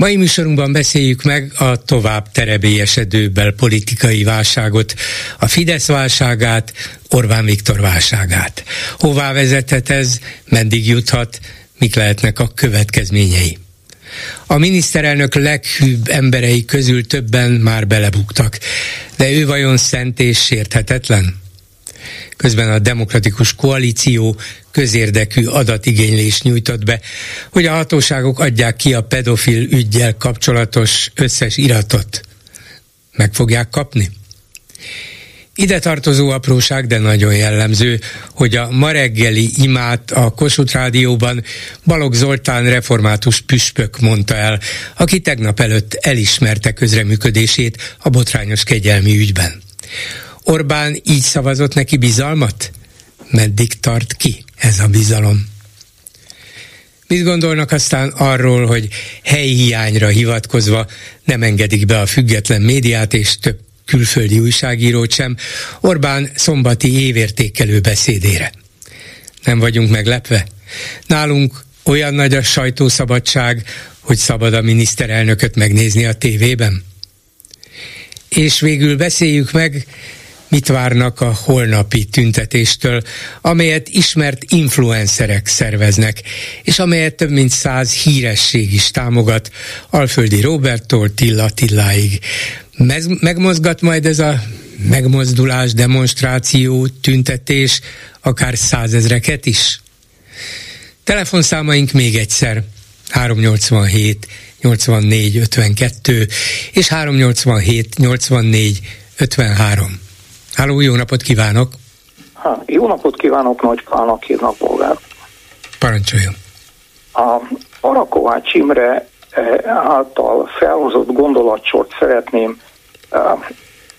Mai műsorunkban beszéljük meg a tovább terebélyesedő belpolitikai válságot, a Fidesz válságát, Orbán Viktor válságát. Hová vezethet ez, meddig juthat, mik lehetnek a következményei. A miniszterelnök leghűbb emberei közül többen már belebuktak, de ő vajon szent és sérthetetlen? Közben a demokratikus koalíció közérdekű adatigénylés nyújtott be, hogy a hatóságok adják ki a pedofil ügyjel kapcsolatos összes iratot. Meg fogják kapni? Ide tartozó apróság, de nagyon jellemző, hogy a ma reggeli imát a Kossuth Rádióban Balogh Zoltán református püspök mondta el, aki tegnap előtt elismerte közreműködését a botrányos kegyelmi ügyben. Orbán így szavazott neki bizalmat? Meddig tart ki ez a bizalom? Mit gondolnak aztán arról, hogy helyhiányra hivatkozva nem engedik be a független médiát és több külföldi újságírót sem Orbán szombati évértékelő beszédére? Nem vagyunk meglepve? Nálunk olyan nagy a sajtószabadság, hogy szabad a miniszterelnököt megnézni a tévében? És végül beszéljük meg, mit várnak a holnapi tüntetéstől, amelyet ismert influencerek szerveznek, és amelyet több mint száz híresség is támogat, Alföldi Roberttól Tilla Tilláig. Megmozgat majd ez a megmozdulás, demonstráció, tüntetés akár százezreket is? Telefonszámaink még egyszer 387 84 52 és 387 84 53. Háló, jó napot kívánok! Ha, jó napot kívánok, Nagy Pálnak hívnak bolgár. Parancsoljon! A Arakovács Imre eh, által felhozott gondolatsort szeretném eh,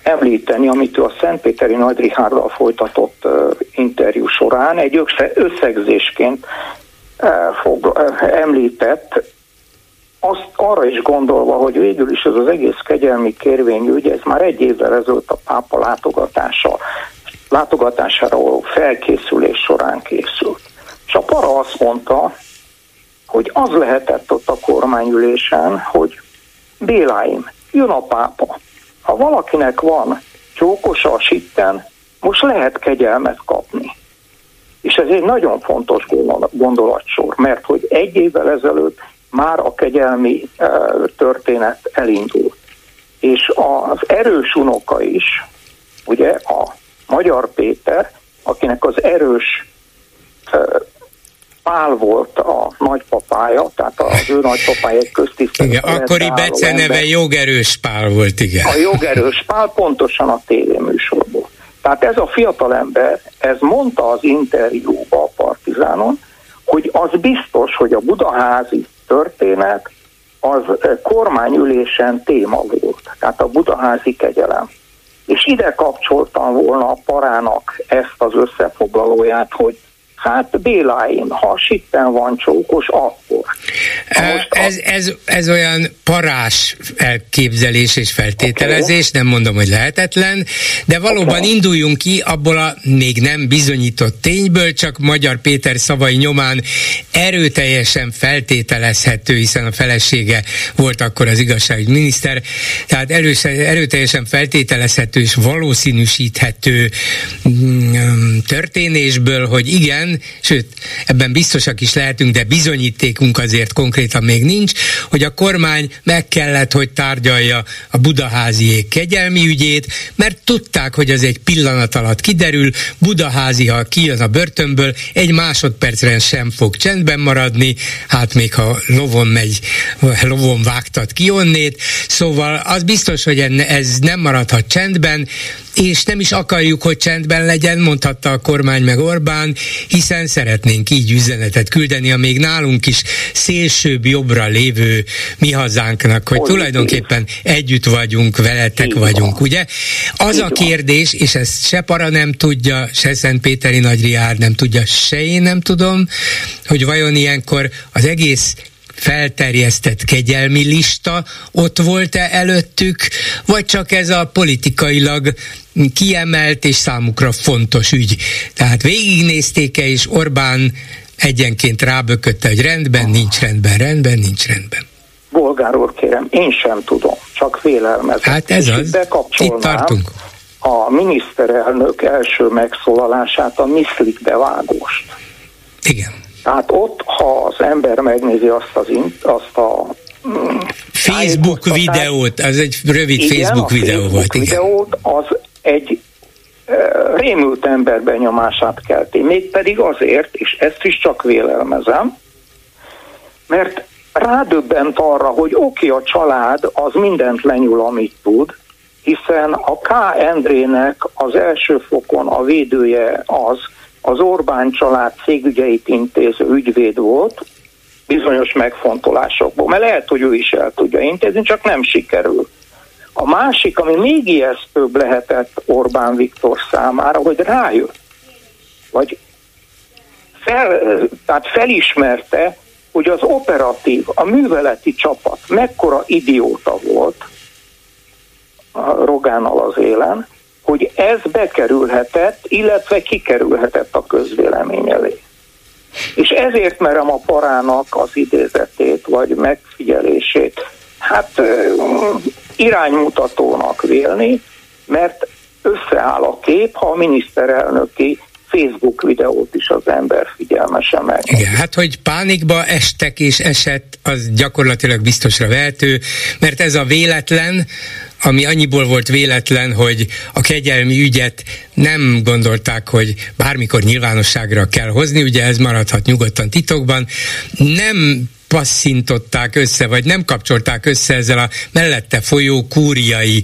említeni, amit ő a Szentpéteri Nagy Richárddal folytatott eh, interjú során egy összegzésként fog, említett, azt arra is gondolva, hogy végül is ez az egész kegyelmi kérvényügy, ez már egy évvel ezelőtt a pápa látogatása, látogatására való felkészülés során készült. És a para azt mondta, hogy az lehetett ott a kormányülésen, hogy Béláim, jön a pápa. Ha valakinek van csókosa a sitten, most lehet kegyelmet kapni. És ez egy nagyon fontos gondolatsor, mert hogy egy évvel ezelőtt már a kegyelmi történet elindult. És az erős unoka is, ugye a Magyar Péter, akinek az erős Pál volt a nagypapája, tehát az ő nagypapája egy köztisztelet. Igen, akkori beceneve jogerős Pál volt, igen. A jogerős Pál pontosan a tévéműsorból. Tehát ez a fiatal ember, ez mondta az interjúba a Partizánon, hogy az biztos, hogy a budaházi történet az eh, kormányülésen téma volt, tehát a budaházi kegyelem. És ide kapcsoltam volna a parának ezt az összefoglalóját, hogy Hát Béláim, ha sitten van csókos, akkor. Ez, ez, ez olyan parás elképzelés és feltételezés, okay. nem mondom, hogy lehetetlen, de valóban okay. induljunk ki abból a még nem bizonyított tényből, csak Magyar Péter szavai nyomán erőteljesen feltételezhető, hiszen a felesége volt akkor az igazságügyminiszter, tehát előse, erőteljesen feltételezhető és valószínűsíthető mm, történésből, hogy igen, sőt, ebben biztosak is lehetünk, de bizonyítékunk azért konkrétan még nincs, hogy a kormány meg kellett, hogy tárgyalja a budaháziék kegyelmi ügyét, mert tudták, hogy az egy pillanat alatt kiderül, budaházi, ha kijön a börtönből, egy másodpercre sem fog csendben maradni, hát még ha lovon megy, lovon vágtat ki onnét, szóval az biztos, hogy ez nem maradhat csendben, és nem is akarjuk, hogy csendben legyen, mondhatta a kormány meg Orbán, hiszen szeretnénk így üzenetet küldeni a még nálunk is szélsőbb jobbra lévő mi hazánknak, hogy tulajdonképpen együtt vagyunk, veletek így vagyunk, van. ugye? Az így a kérdés, és ezt se Para nem tudja, se Szentpéteri Nagyriár nem tudja, se én nem tudom, hogy vajon ilyenkor az egész felterjesztett kegyelmi lista ott volt-e előttük, vagy csak ez a politikailag kiemelt és számukra fontos ügy. Tehát végignézték-e, és Orbán egyenként rábökötte, hogy rendben, nincs rendben, rendben, nincs rendben. Bolgár úr, kérem, én sem tudom, csak vélelmezem. Hát ez az, itt tartunk. A miniszterelnök első megszólalását, a miszlik bevágóst. Igen. Tehát ott, ha az ember megnézi azt, az, azt a mm, Facebook videót, az egy rövid igen, Facebook videó Facebook volt. Igen. videót, az egy rémült ember benyomását kelti. Mégpedig azért, és ezt is csak vélelmezem, mert rádöbbent arra, hogy oké, a család az mindent lenyúl, amit tud, hiszen a K. Endrének az első fokon a védője az, az Orbán család cégügyeit intéző ügyvéd volt, bizonyos megfontolásokból, mert lehet, hogy ő is el tudja intézni, csak nem sikerül. A másik, ami még ijesztőbb lehetett Orbán Viktor számára, hogy rájött, vagy fel, tehát felismerte, hogy az operatív, a műveleti csapat mekkora idióta volt a Rogánnal az élen, hogy ez bekerülhetett, illetve kikerülhetett a közvélemény elé. És ezért merem a parának az idézetét, vagy megfigyelését, hát iránymutatónak vélni, mert összeáll a kép, ha a miniszterelnöki Facebook videót is az ember figyelmesen meg. Igen, hát hogy pánikba estek és esett, az gyakorlatilag biztosra vehető, mert ez a véletlen, ami annyiból volt véletlen, hogy a kegyelmi ügyet nem gondolták, hogy bármikor nyilvánosságra kell hozni, ugye ez maradhat nyugodtan titokban, nem passzintották össze, vagy nem kapcsolták össze ezzel a mellette folyó kúriai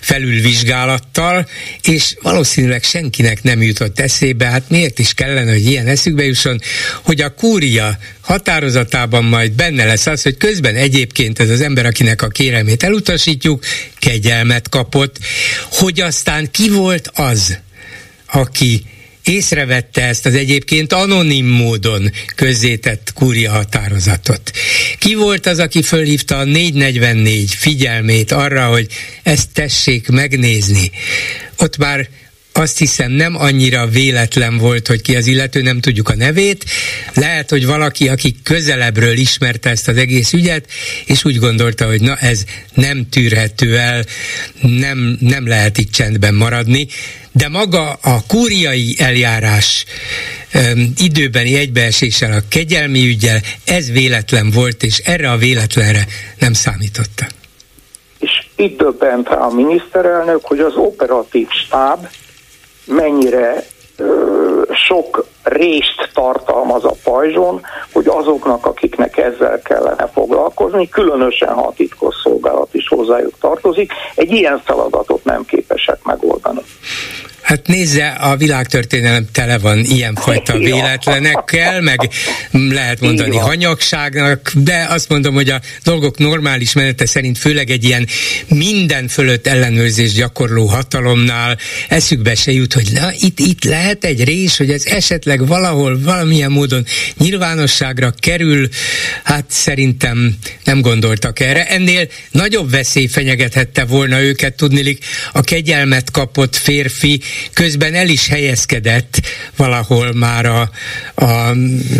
felülvizsgálattal, és valószínűleg senkinek nem jutott eszébe, hát miért is kellene, hogy ilyen eszükbe jusson, hogy a kúria határozatában majd benne lesz az, hogy közben egyébként ez az ember, akinek a kérelmét elutasítjuk, kegyelmet kapott, hogy aztán ki volt az, aki észrevette ezt az egyébként anonim módon közzétett kúria határozatot. Ki volt az, aki fölhívta a 444 figyelmét arra, hogy ezt tessék megnézni? Ott már azt hiszem nem annyira véletlen volt, hogy ki az illető, nem tudjuk a nevét. Lehet, hogy valaki, aki közelebbről ismerte ezt az egész ügyet, és úgy gondolta, hogy na ez nem tűrhető el, nem, nem lehet itt csendben maradni. De maga a kúriai eljárás um, időbeni egybeeséssel, a kegyelmi ügyel, ez véletlen volt, és erre a véletlenre nem számította. És itt döbbent rá a miniszterelnök, hogy az operatív stáb mennyire sok részt tartalmaz a pajzson, hogy azoknak, akiknek ezzel kellene foglalkozni, különösen ha a titkos szolgálat is hozzájuk tartozik, egy ilyen feladatot nem képesek megoldani. Hát nézze, a világtörténelem tele van ilyenfajta véletlenekkel, meg lehet mondani hanyagságnak, de azt mondom, hogy a dolgok normális menete szerint főleg egy ilyen minden fölött ellenőrzés gyakorló hatalomnál eszükbe se jut, hogy na, itt, itt lehet egy rés, hogy ez esetleg valahol, valamilyen módon nyilvánosságra kerül, hát szerintem nem gondoltak erre. Ennél nagyobb veszély fenyegethette volna őket, tudnilik a kegyelmet kapott férfi, közben el is helyezkedett valahol már a, a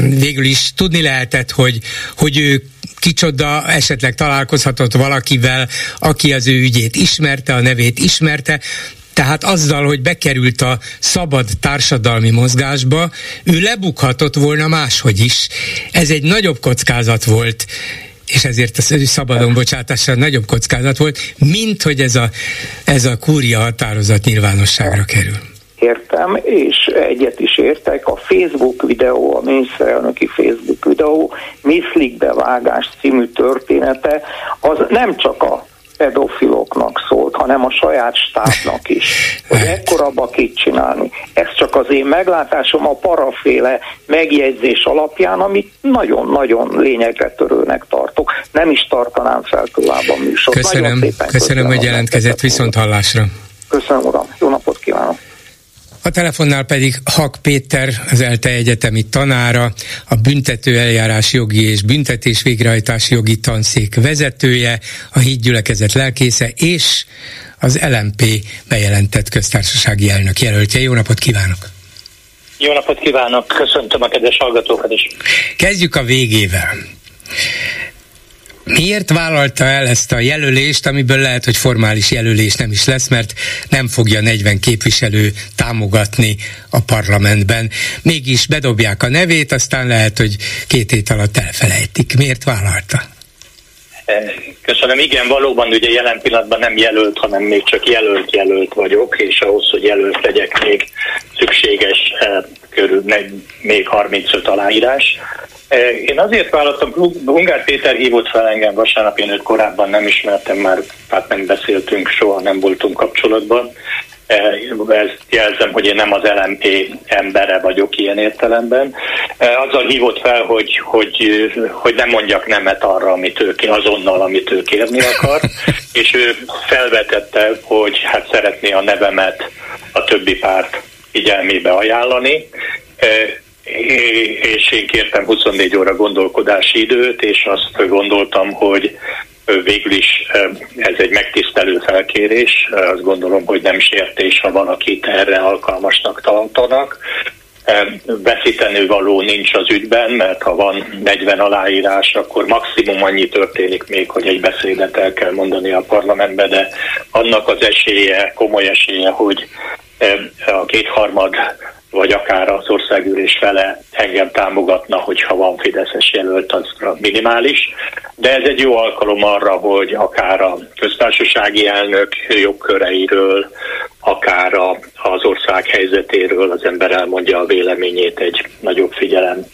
végül is tudni lehetett, hogy, hogy ő kicsoda, esetleg találkozhatott valakivel, aki az ő ügyét ismerte, a nevét ismerte, tehát azzal, hogy bekerült a szabad társadalmi mozgásba, ő lebukhatott volna máshogy is. Ez egy nagyobb kockázat volt, és ezért ő szabadon bocsátása nagyobb kockázat volt, mint hogy ez a, ez a kúria határozat nyilvánosságra kerül. Értem, és egyet is értek, a Facebook videó, a miniszterelnöki Facebook videó, Miszlik bevágás című története, az nem csak a pedofiloknak szólt, hanem a saját stábnak is, hogy ekkora bakit csinálni. Ez csak az én meglátásom a paraféle megjegyzés alapján, amit nagyon-nagyon lényegre törőnek tartok. Nem is tartanám fel tovább a műsor. Köszönöm, köszönöm, köszönöm hogy jelentkezett viszont hallásra. Köszönöm, uram. Jó napot kívánok. A telefonnál pedig Hak Péter, az ELTE egyetemi tanára, a büntető eljárás jogi és büntetés végrehajtási jogi tanszék vezetője, a hídgyülekezet lelkésze és az LMP bejelentett köztársasági elnök jelöltje. Jó napot kívánok! Jó napot kívánok, köszöntöm a kedves hallgatókat is. Kezdjük a végével. Miért vállalta el ezt a jelölést, amiből lehet, hogy formális jelölés nem is lesz, mert nem fogja 40 képviselő támogatni a parlamentben. Mégis bedobják a nevét, aztán lehet, hogy két hét alatt elfelejtik. Miért vállalta? Köszönöm, igen, valóban ugye jelen pillanatban nem jelölt, hanem még csak jelölt-jelölt vagyok, és ahhoz, hogy jelölt legyek, még szükséges eh, körül még 35 aláírás. Én azért vállaltam, Ungár Péter hívott fel engem vasárnap, én őt korábban nem ismertem, már hát nem beszéltünk, soha nem voltunk kapcsolatban. Eh, ezt jelzem, hogy én nem az LMP embere vagyok ilyen értelemben. Eh, azzal hívott fel, hogy, hogy, hogy nem mondjak nemet arra, amit ő azonnal, amit ő kérni akar, és ő felvetette, hogy hát szeretné a nevemet a többi párt figyelmébe ajánlani és én kértem 24 óra gondolkodási időt, és azt gondoltam, hogy végül is ez egy megtisztelő felkérés. Azt gondolom, hogy nem sértés, ha valakit erre alkalmasnak tartanak. Veszítenő való nincs az ügyben, mert ha van 40 aláírás, akkor maximum annyi történik még, hogy egy beszédet el kell mondani a parlamentbe, de annak az esélye, komoly esélye, hogy a kétharmad vagy akár az országgyűlés fele engem támogatna, hogyha van Fideszes jelölt, az minimális. De ez egy jó alkalom arra, hogy akár a köztársasági elnök jogköreiről, akár a, az ország helyzetéről az ember elmondja a véleményét egy nagyobb figyelem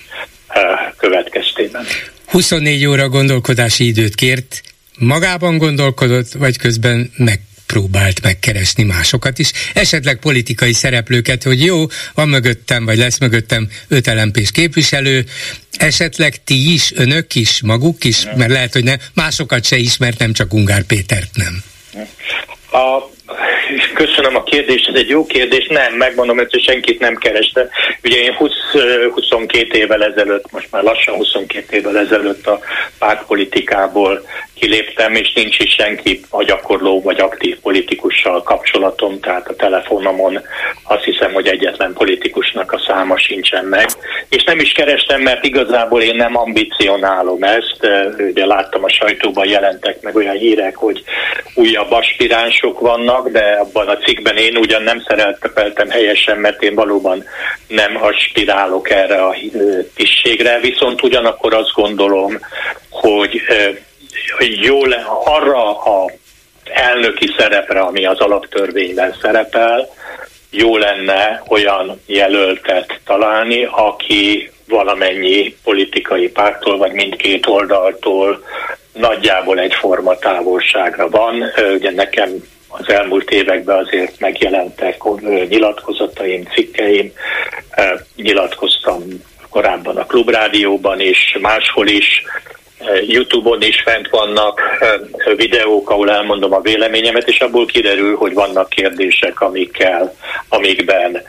eh, következtében. 24 óra gondolkodási időt kért, magában gondolkodott, vagy közben meg próbált megkeresni másokat is, esetleg politikai szereplőket, hogy jó, van mögöttem, vagy lesz mögöttem öt lmp képviselő, esetleg ti is, önök is, maguk is, mert lehet, hogy ne, másokat se ismert, nem csak Ungár Pétert nem. A Köszönöm a kérdést, ez egy jó kérdés. Nem, megmondom, hogy senkit nem kereste. Ugye én 20, 22 évvel ezelőtt, most már lassan 22 évvel ezelőtt a pártpolitikából kiléptem, és nincs is senki a gyakorló vagy aktív politikussal kapcsolatom, tehát a telefonomon azt hiszem, hogy egyetlen politikusnak a száma sincsen meg. És nem is kerestem, mert igazából én nem ambicionálom ezt. Ugye láttam a sajtóban jelentek meg olyan hírek, hogy újabb aspiránsok vannak, de abban a cikkben én ugyan nem szereltepeltem helyesen, mert én valóban nem aspirálok erre a tisztségre, viszont ugyanakkor azt gondolom, hogy jó le, arra a elnöki szerepre, ami az alaptörvényben szerepel, jó lenne olyan jelöltet találni, aki valamennyi politikai pártól, vagy mindkét oldaltól nagyjából egyforma távolságra van. Ugye nekem az elmúlt években azért megjelentek nyilatkozataim, cikkeim, nyilatkoztam korábban a Klubrádióban és máshol is, Youtube-on is fent vannak videók, ahol elmondom a véleményemet, és abból kiderül, hogy vannak kérdések, amikkel, amikben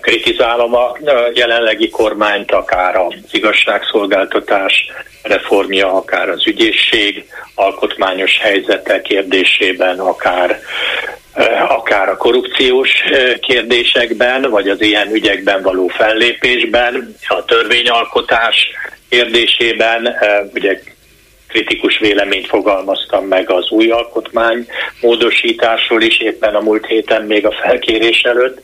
kritizálom a jelenlegi kormányt, akár az igazságszolgáltatás reformja, akár az ügyészség alkotmányos helyzete kérdésében, akár akár a korrupciós kérdésekben, vagy az ilyen ügyekben való fellépésben, a törvényalkotás kérdésében, ugye kritikus véleményt fogalmaztam meg az új alkotmány módosításról is éppen a múlt héten még a felkérés előtt,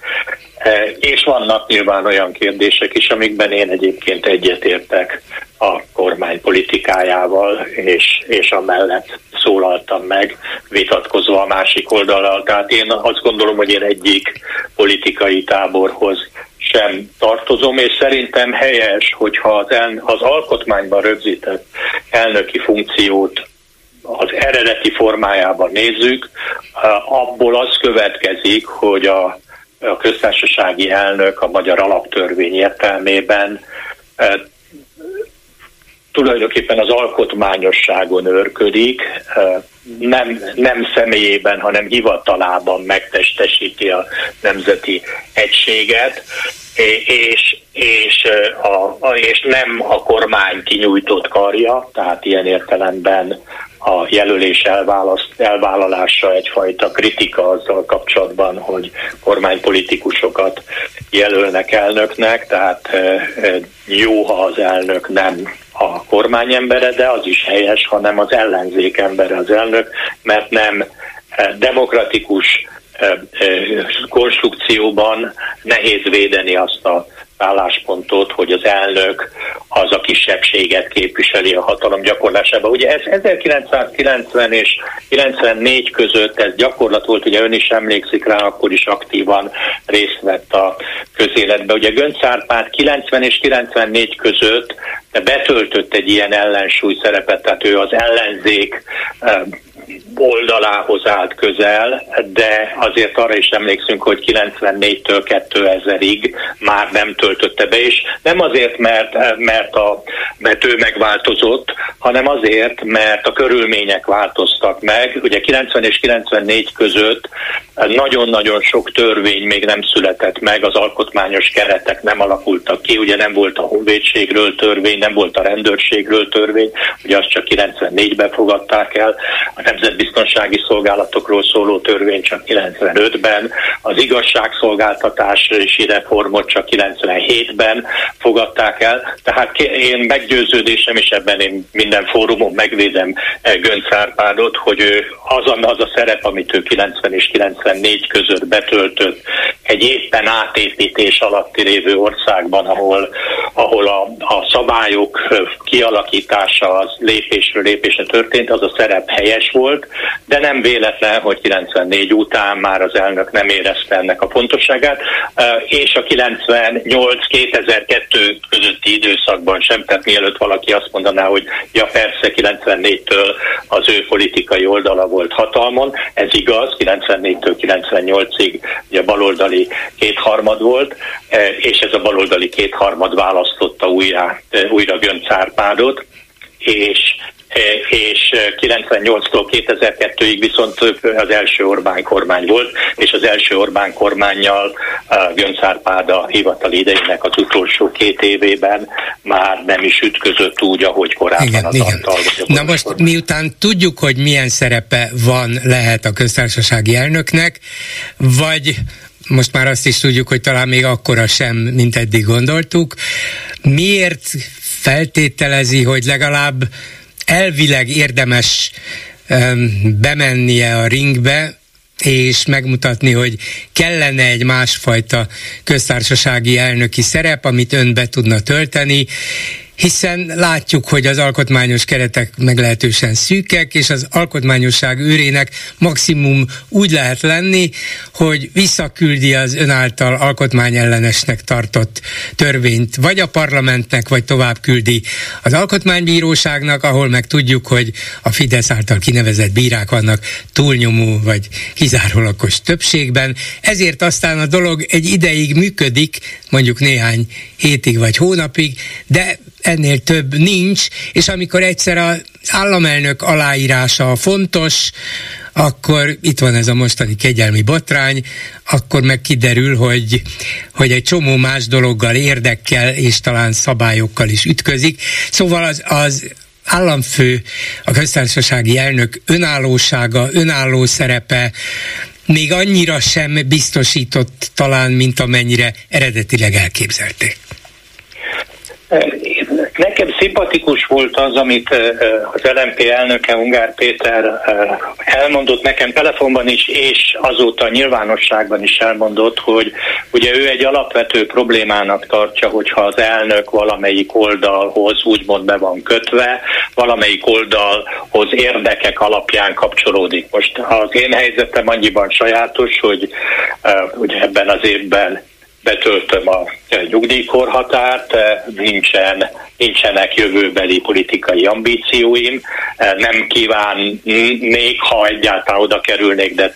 és vannak nyilván olyan kérdések is, amikben én egyébként egyetértek a kormány politikájával, és, és amellett szólaltam meg, vitatkozva a másik oldalal. Tehát én azt gondolom, hogy én egyik politikai táborhoz sem tartozom, és szerintem helyes, hogyha az, el, az alkotmányban rögzített elnöki funkciót az eredeti formájában nézzük, abból az következik, hogy a, a köztársasági elnök a magyar alaptörvény értelmében tulajdonképpen az alkotmányosságon őrködik, nem, nem személyében, hanem hivatalában megtestesíti a nemzeti egységet, és, és, a, és nem a kormány kinyújtott karja, tehát ilyen értelemben a jelölés elvállalása egyfajta kritika azzal kapcsolatban, hogy kormánypolitikusokat jelölnek elnöknek, tehát jó, ha az elnök nem a kormányembere, de az is helyes, hanem az ellenzék embere az elnök, mert nem demokratikus konstrukcióban nehéz védeni azt a álláspontot, hogy az elnök az a kisebbséget képviseli a hatalom gyakorlásában. Ugye ez 1990 és 94 között ez gyakorlat volt, ugye ön is emlékszik rá, akkor is aktívan részt vett a közéletbe. Ugye Gönc Árpád 90 és 94 között betöltött egy ilyen ellensúly szerepet, tehát ő az ellenzék oldalához állt közel, de azért arra is emlékszünk, hogy 94-től 2000-ig már nem töltötte be, és nem azért, mert, mert, a, mert ő megváltozott, hanem azért, mert a körülmények változtak meg. Ugye 90 és 94 között nagyon-nagyon sok törvény még nem született meg, az alkotmányos keretek nem alakultak ki, ugye nem volt a honvédségről törvény, nem volt a rendőrségről törvény, ugye azt csak 94-ben fogadták el, a nemzetbiztonsági szolgálatokról szóló törvény csak 95-ben, az igazságszolgáltatási reformot csak 97-ben fogadták el, tehát én meggyőződésem, és ebben én minden fórumon megvédem eh, Gönc Árpádot, hogy ő az az a szerep, amit ő 90 és 94 között betöltött egy éppen átépítés alatti lévő országban, ahol, ahol a, a szabályok eh, kialakítása az lépésről lépésre történt, az a szerep helyes volt, de nem véletlen, hogy 94 után már az elnök nem érezte ennek a fontosságát, és a 98-2002 közötti időszakban sem, tehát mielőtt valaki azt mondaná, hogy ja persze 94-től az ő politikai oldala volt hatalmon, ez igaz, 94-től 98-ig ugye baloldali kétharmad volt, és ez a baloldali kétharmad választotta újra, újra Gönc Árpádot, és és 98-tól 2002-ig viszont az első Orbán kormány volt, és az első Orbán kormányjal Gönc Árpád a hivatali idejének az utolsó két évében már nem is ütközött úgy, ahogy korábban igen, az igen. Antal. Na most kormány. miután tudjuk, hogy milyen szerepe van, lehet a köztársasági elnöknek, vagy most már azt is tudjuk, hogy talán még akkora sem, mint eddig gondoltuk. Miért feltételezi, hogy legalább elvileg érdemes bemennie a ringbe, és megmutatni, hogy kellene egy másfajta köztársasági elnöki szerep, amit ön be tudna tölteni, hiszen látjuk, hogy az alkotmányos keretek meglehetősen szűkek, és az alkotmányosság őrének maximum úgy lehet lenni, hogy visszaküldi az ön által alkotmányellenesnek tartott törvényt, vagy a parlamentnek, vagy tovább küldi az alkotmánybíróságnak, ahol meg tudjuk, hogy a Fidesz által kinevezett bírák vannak túlnyomó, vagy kizárólagos többségben. Ezért aztán a dolog egy ideig működik, mondjuk néhány hétig vagy hónapig, de ennél több nincs, és amikor egyszer az államelnök aláírása fontos, akkor itt van ez a mostani kegyelmi botrány, akkor meg kiderül, hogy, hogy egy csomó más dologgal, érdekkel és talán szabályokkal is ütközik. Szóval az, az államfő, a köztársasági elnök önállósága, önálló szerepe még annyira sem biztosított talán, mint amennyire eredetileg elképzelték. Nekem szimpatikus volt az, amit az LMP elnöke Ungár Péter elmondott nekem telefonban is, és azóta nyilvánosságban is elmondott, hogy ugye ő egy alapvető problémának tartja, hogyha az elnök valamelyik oldalhoz úgymond be van kötve, valamelyik oldalhoz érdekek alapján kapcsolódik. Most az én helyzetem annyiban sajátos, hogy ugye ebben az évben betöltöm a nyugdíjkorhatárt, nincsen, nincsenek jövőbeli politikai ambícióim, nem kívánnék, ha egyáltalán oda kerülnék, de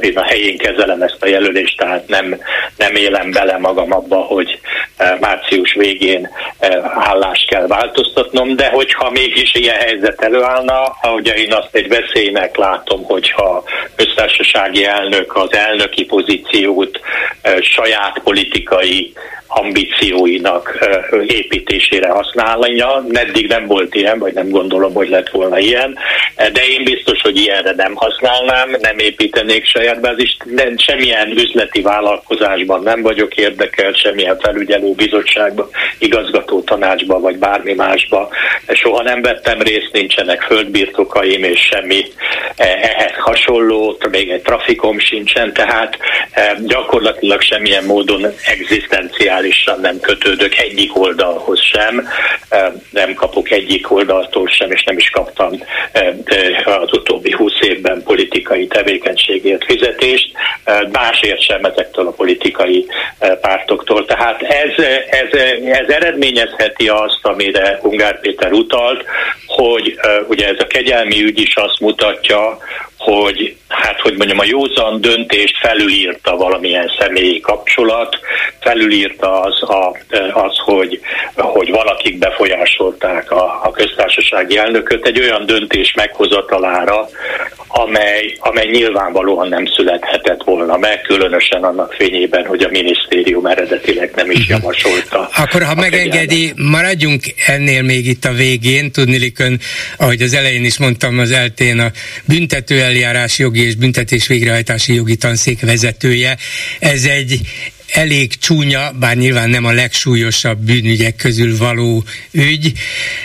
én a helyén kezelem ezt a jelölést, tehát nem, nem élem bele magam abba, hogy március végén állást kell változtatnom, de hogyha mégis ilyen helyzet előállna, ahogy én azt egy veszélynek látom, hogyha köztársasági elnök az elnöki pozíciót saját politikai politikai ambícióinak építésére használja. Eddig nem volt ilyen, vagy nem gondolom, hogy lett volna ilyen, de én biztos, hogy ilyenre nem használnám, nem építenék saját bázist, de semmilyen üzleti vállalkozásban nem vagyok érdekelt, semmilyen felügyelő bizottságban, igazgató tanácsban, vagy bármi másba. Soha nem vettem részt, nincsenek földbirtokaim, és semmi ehhez hasonló, még egy trafikom sincsen, tehát gyakorlatilag semmilyen módon egzisztenciál radikálisan nem kötődök egyik oldalhoz sem, nem kapok egyik oldaltól sem, és nem is kaptam az utóbbi húsz évben politikai tevékenységért fizetést, másért sem ezektől a politikai pártoktól. Tehát ez, ez, ez eredményezheti azt, amire Ungár Péter utalt, hogy ugye ez a kegyelmi ügy is azt mutatja, hogy hát hogy mondjam, a józan döntést felülírta valamilyen személyi kapcsolat, felülírta az, a, az hogy, hogy valakik befolyásolták a, a köztársasági elnököt egy olyan döntés meghozatalára, amely, amely nyilvánvalóan nem születhetett volna meg, különösen annak fényében, hogy a minisztérium eredetileg nem is mhm. javasolta. Akkor, ha megengedi, maradjunk ennél még itt a végén, tudnilikön, ahogy az elején is mondtam, az eltén a büntető eljárás jogi és büntetés végrehajtási jogi tanszék vezetője. Ez egy elég csúnya, bár nyilván nem a legsúlyosabb bűnügyek közül való ügy,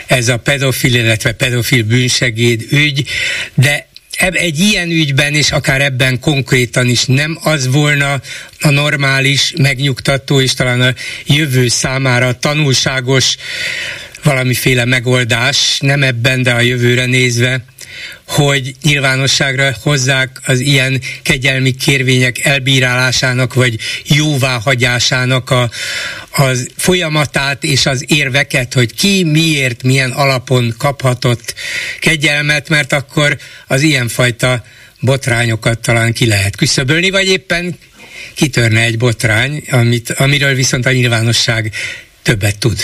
ez a pedofil, illetve pedofil bűnsegéd ügy, de egy ilyen ügyben, és akár ebben konkrétan is nem az volna a normális, megnyugtató, és talán a jövő számára tanulságos valamiféle megoldás, nem ebben, de a jövőre nézve, hogy nyilvánosságra hozzák az ilyen kegyelmi kérvények elbírálásának vagy jóváhagyásának a, az folyamatát és az érveket, hogy ki miért, milyen alapon kaphatott kegyelmet, mert akkor az ilyenfajta botrányokat talán ki lehet küszöbölni, vagy éppen kitörne egy botrány, amit, amiről viszont a nyilvánosság többet tud.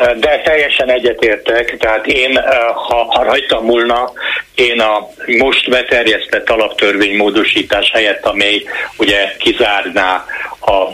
De teljesen egyetértek, tehát én, eh, ha, ha rajta múlna, én a most beterjesztett alaptörvény módosítás helyett, amely ugye kizárná a, a,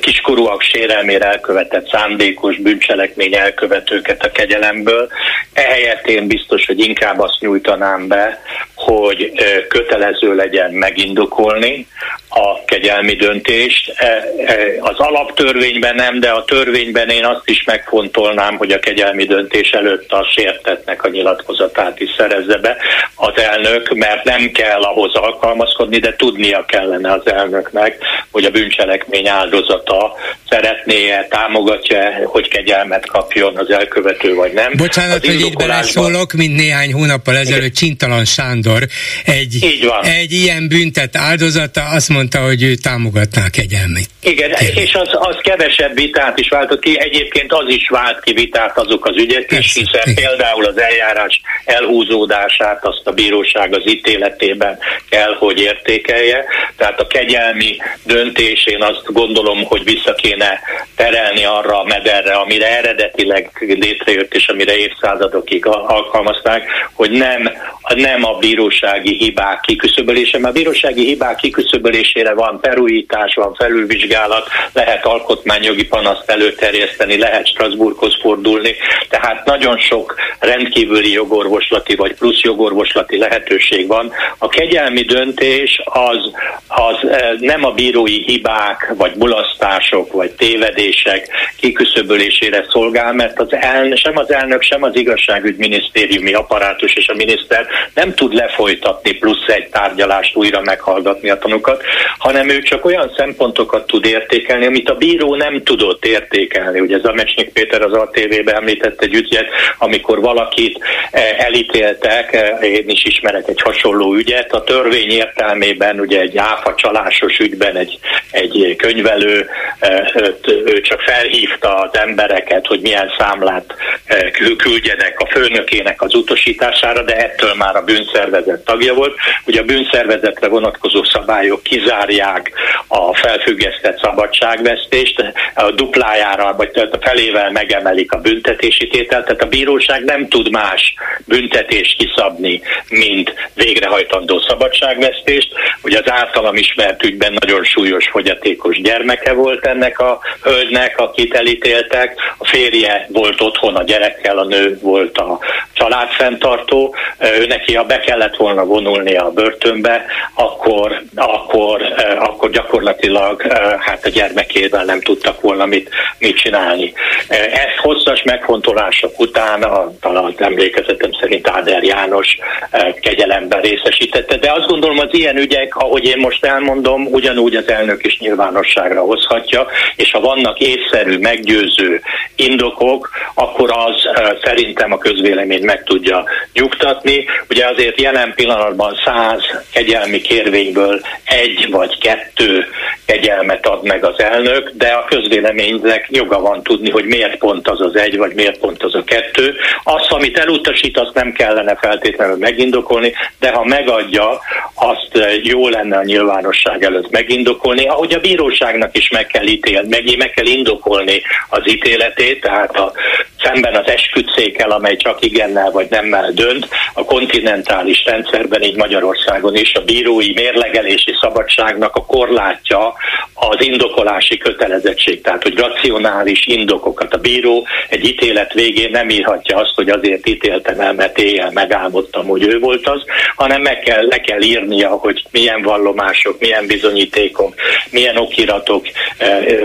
kiskorúak sérelmére elkövetett szándékos bűncselekmény elkövetőket a kegyelemből, ehelyett én biztos, hogy inkább azt nyújtanám be, hogy kötelező legyen megindokolni a kegyelmi döntést. E, e, az alaptörvényben nem, de a törvényben én azt is megfontolnám, hogy a kegyelmi döntés előtt a sértetnek a nyilatkozatát is szerezze be az elnök, mert nem kell ahhoz alkalmazkodni, de tudnia kellene az elnöknek, hogy a bűncselekmény áldozata szeretné-e, támogatja hogy kegyelmet kapjon az elkövető, vagy nem. Bocsánat, az hogy így beleszólok, mint néhány hónappal ezelőtt Csintalan Sándor, egy, egy ilyen büntet áldozata azt mondta, hogy ő támogatná a kegyelmét. Igen, Kérlek. és az, az kevesebb vitát is váltott ki, egyébként az is vált ki vitát azok az ügyek is, hiszen igen. például az eljárás elhúzódását azt a bíróság az ítéletében kell, hogy értékelje. Tehát a kegyelmi döntés, én azt gondolom, hogy vissza kéne terelni arra a mederre, amire eredetileg létrejött és amire évszázadokig alkalmazták, hogy nem, nem a bírósági hibák kiküszöbölése, mert a bírósági hibák kiküszöbölésére van perújítás, van felülvizsgálat, lehet alkotmányjogi panaszt előterjeszteni, lehet Strasbourghoz fordulni, tehát nagyon sok rendkívüli jogorvoslati vagy plusz jogorvoslati lehetőség van. A kegyelmi döntés az, az eh, nem a bírói hibák, vagy mulasztások, vagy tévedések kiküszöbölésére szolgál, mert az elnök, sem az elnök, sem az igazságügyminisztériumi apparátus és a miniszter nem tud lefolytatni plusz egy tárgyalást újra meghallgatni a tanukat, hanem ő csak olyan szempontokat tud értékelni, amit a bíró nem tudott értékelni. Ugye Zamecsnyik Péter az ATV-be említett egy ügyet, amikor valakit elítéltek, eh, én is ismerek egy hasonló ügyet, a törvény értelmében ugye egy áfa csalás vallásos ügyben egy, egy könyvelő, ő csak felhívta az embereket, hogy milyen számlát küldjenek a főnökének az utasítására, de ettől már a bűnszervezet tagja volt. Ugye a bűnszervezetre vonatkozó szabályok kizárják a felfüggesztett szabadságvesztést, a duplájára, vagy a felével megemelik a büntetési tételt, tehát a bíróság nem tud más büntetést kiszabni, mint végrehajtandó szabadságvesztést. Ugye az általam ismert ügyben nagyon súlyos fogyatékos gyermeke volt ennek a hölgynek, akit elítéltek. A férje volt otthon a gyerekkel, a nő volt a családfenntartó. Ő neki, ha be kellett volna vonulnia a börtönbe, akkor, akkor, akkor gyakorlatilag hát a gyermekével nem tudtak volna mit, mit csinálni. Ezt hosszas megfontolások után, talán emlékezetem szerint Áder János kegyelemben részesítette, de azt gondolom az ilyen ügyek, ahogy én most elmondom, ugyanúgy az elnök is nyilvánosságra hozhatja, és ha vannak észszerű, meggyőző indokok, akkor az szerintem a közvéleményt meg tudja nyugtatni. Ugye azért jelen pillanatban száz kegyelmi kérvényből egy vagy kettő kegyelmet ad meg az elnök, de a közvéleménynek joga van tudni, hogy miért pont az az egy, vagy miért pont az a kettő. Azt, amit elutasít, azt nem kellene feltétlenül megindokolni, de ha megadja, azt jó lenne a nyilvánosság előtt megindokolni, ahogy a bíróságnak is meg kell ítélni, meg, meg kell indokolni az ítéletét, tehát a, szemben az esküdszékkel, amely csak igennel vagy nemmel dönt, a kontinentális rendszerben, így Magyarországon is a bírói mérlegelési szabadságnak a korlátja az indokolási kötelezettség, tehát hogy racionális indokokat a bíró egy ítélet végén nem írhatja azt, hogy azért ítéltem el, mert éjjel megálmodtam, hogy ő volt az, hanem meg kell, le kell írnia, hogy milyen vallomások, milyen bizonyítékok, milyen okiratok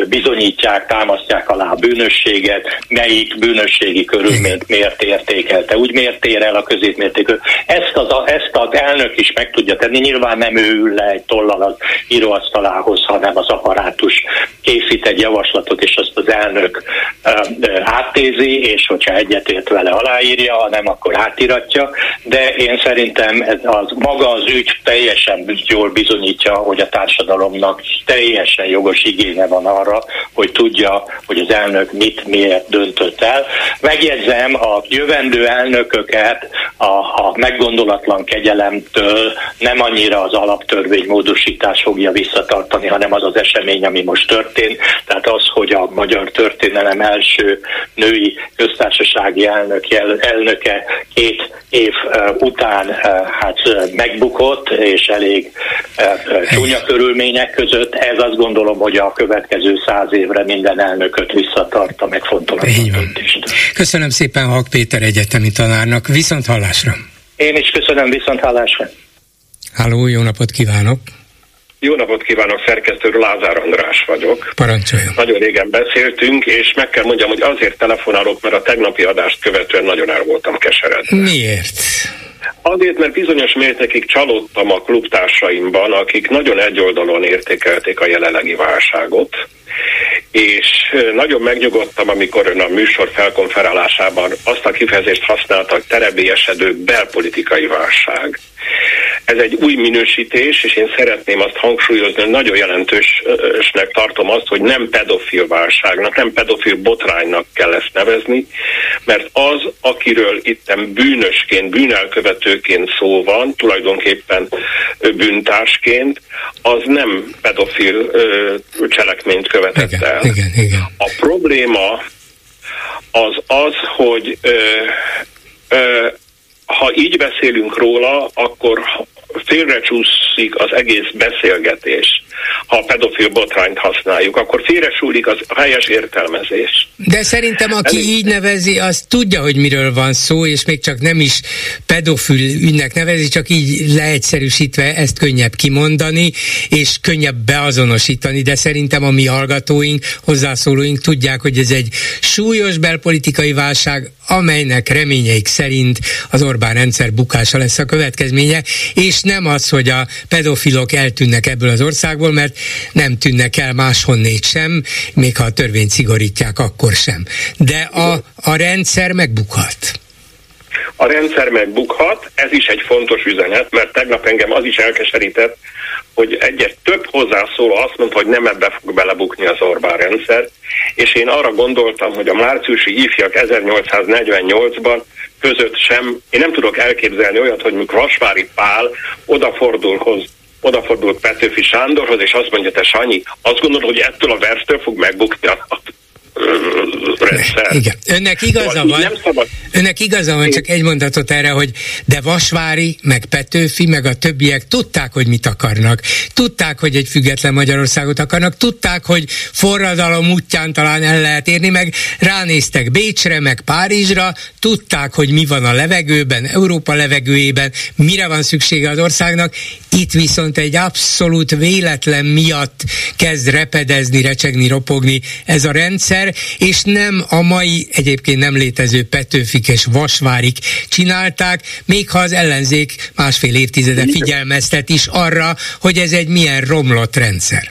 bizonyítják, támasztják alá a bűnösséget, melyik bűnösségi körülményt miért értékelte, úgy miért ér el a középmértékű. Ezt az, ezt az elnök is meg tudja tenni, nyilván nem ő ül le egy tollal az íróasztalához, hanem az apparátus készít egy javaslatot, és azt az elnök áttézi, és hogyha egyetért vele aláírja, hanem akkor átiratja, de én szerintem ez az, maga az ügy teljesen jól bizonyítja, hogy a társadalomnak teljesen jogos igénye van arra, hogy tudja, hogy az elnök mit, miért döntött el. Megjegyzem, a jövendő elnököket a, a meggondolatlan kegyelemtől nem annyira az alaptörvény módosítás fogja visszatartani, hanem az az esemény, ami most történt. Tehát az, hogy a magyar történelem első női köztársasági elnök, elnöke két év után hát megbukott, és elég csúnya körülmények között. Ez azt gondolom, hogy a következő száz évre minden elnököt visszatart a megfontolatlan döntést. Köszönöm szépen Hak Péter egyetemi tanárnak. Viszont hallásra! Én is köszönöm, viszont hallásra! Háló, jó napot kívánok! Jó napot kívánok, szerkesztő Lázár András vagyok. Parancsoljon. Nagyon régen beszéltünk, és meg kell mondjam, hogy azért telefonálok, mert a tegnapi adást követően nagyon el voltam keseredve. Miért? Azért, mert bizonyos mértékig csalódtam a klubtársaimban, akik nagyon egyoldalon értékelték a jelenlegi válságot, és nagyon megnyugodtam, amikor ön a műsor felkonferálásában azt a kifejezést használta, hogy terebélyesedő belpolitikai válság. Ez egy új minősítés, és én szeretném azt hangsúlyozni, hogy nagyon jelentősnek tartom azt, hogy nem pedofil válságnak, nem pedofil botránynak kell ezt nevezni, mert az, akiről itten bűnösként, bűnelkövetőként szó van, tulajdonképpen bűntársként, az nem pedofil cselekményt követett igen, el. Igen, igen. A probléma az az, hogy ö, ö, ha így beszélünk róla, akkor félrecsúszik az egész beszélgetés. Ha a pedofil botrányt használjuk, akkor félresúlik az helyes értelmezés. De szerintem, aki Elég... így nevezi, az tudja, hogy miről van szó, és még csak nem is pedofil ügynek nevezi, csak így leegyszerűsítve ezt könnyebb kimondani, és könnyebb beazonosítani, de szerintem a mi hallgatóink, hozzászólóink tudják, hogy ez egy súlyos belpolitikai válság, amelynek reményeik szerint az Orbán rendszer bukása lesz a következménye, és nem az, hogy a pedofilok eltűnnek ebből az országból, mert nem tűnnek el máshonnét sem, még ha a törvényt szigorítják, akkor sem. De a, a rendszer megbukhat. A rendszer megbukhat, ez is egy fontos üzenet, mert tegnap engem az is elkeserített, hogy egyet több hozzászóló azt mondta, hogy nem ebbe fog belebukni az Orbán rendszer, és én arra gondoltam, hogy a márciusi ifjak 1848-ban között sem, én nem tudok elképzelni olyat, hogy mikor Vasvári Pál odafordul hoz odafordult Petőfi Sándorhoz, és azt mondja, te Sanyi, azt gondolod, hogy ettől a verstől fog megbukni a rendszer. Igen. Önnek igaza van. Nem szabad. Önnek igaza van, csak egy mondatot erre, hogy de Vasvári, meg Petőfi, meg a többiek tudták, hogy mit akarnak. Tudták, hogy egy független Magyarországot akarnak, tudták, hogy forradalom útján talán el lehet érni, meg ránéztek Bécsre, meg Párizsra, tudták, hogy mi van a levegőben, Európa levegőjében, mire van szüksége az országnak. Itt viszont egy abszolút véletlen miatt kezd repedezni, recsegni, ropogni ez a rendszer, és nem a mai egyébként nem létező Petőfik és Vasvárik csinálták, még ha az ellenzék másfél évtizede figyelmeztet is arra, hogy ez egy milyen romlott rendszer.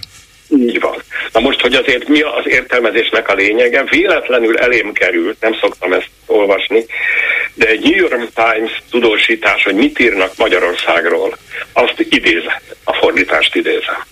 Így van. Na most, hogy azért mi az értelmezésnek a lényege, véletlenül elém került, nem szoktam ezt olvasni, de egy New York Times tudósítás, hogy mit írnak Magyarországról, azt idézem, a fordítást idézem.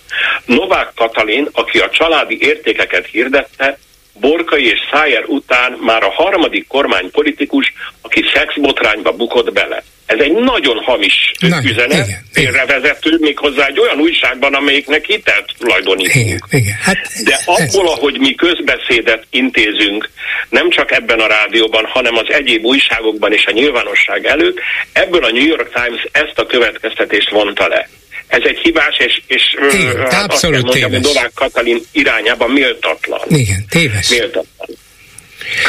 Novák Katalin, aki a családi értékeket hirdette, Borkai és Szájer után már a harmadik kormánypolitikus, aki szexbotrányba bukott bele. Ez egy nagyon hamis Na, üzenet, félrevezető, méghozzá egy olyan újságban, amelyiknek hitelt tulajdonítunk. Igen, igen. Hát De abból, ez... ahogy mi közbeszédet intézünk, nem csak ebben a rádióban, hanem az egyéb újságokban és a nyilvánosság előtt, ebből a New York Times ezt a következtetést vonta le. Ez egy hibás, és, és Igen, hát azt mondjam, téves. Novák Katalin irányában méltatlan. Igen, téves. Méltatlan.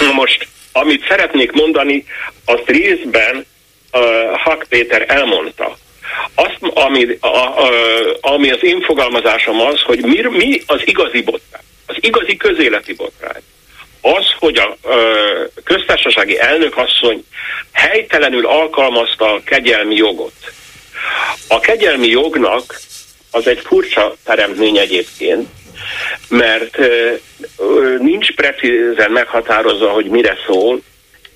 Na most, amit szeretnék mondani, azt részben uh, Hak Péter elmondta. Azt, ami, a, a, ami az én fogalmazásom az, hogy mi, mi az igazi botrány, az igazi közéleti botrány. Az, hogy a ö, köztársasági elnökasszony helytelenül alkalmazta a kegyelmi jogot. A kegyelmi jognak az egy furcsa teremtmény egyébként, mert nincs precízen meghatározva, hogy mire szól,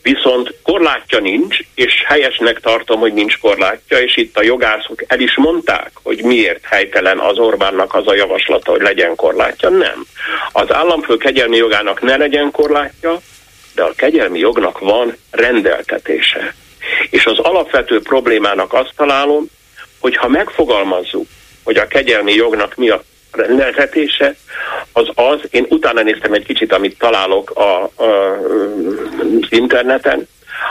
viszont korlátja nincs, és helyesnek tartom, hogy nincs korlátja, és itt a jogászok el is mondták, hogy miért helytelen az Orbánnak az a javaslata, hogy legyen korlátja. Nem. Az államfő kegyelmi jogának ne legyen korlátja, de a kegyelmi jognak van rendeltetése. És az alapvető problémának azt találom, hogy ha megfogalmazzuk, hogy a kegyelmi jognak mi a rendeltetése, az az, én utána néztem egy kicsit, amit találok a, a, az interneten,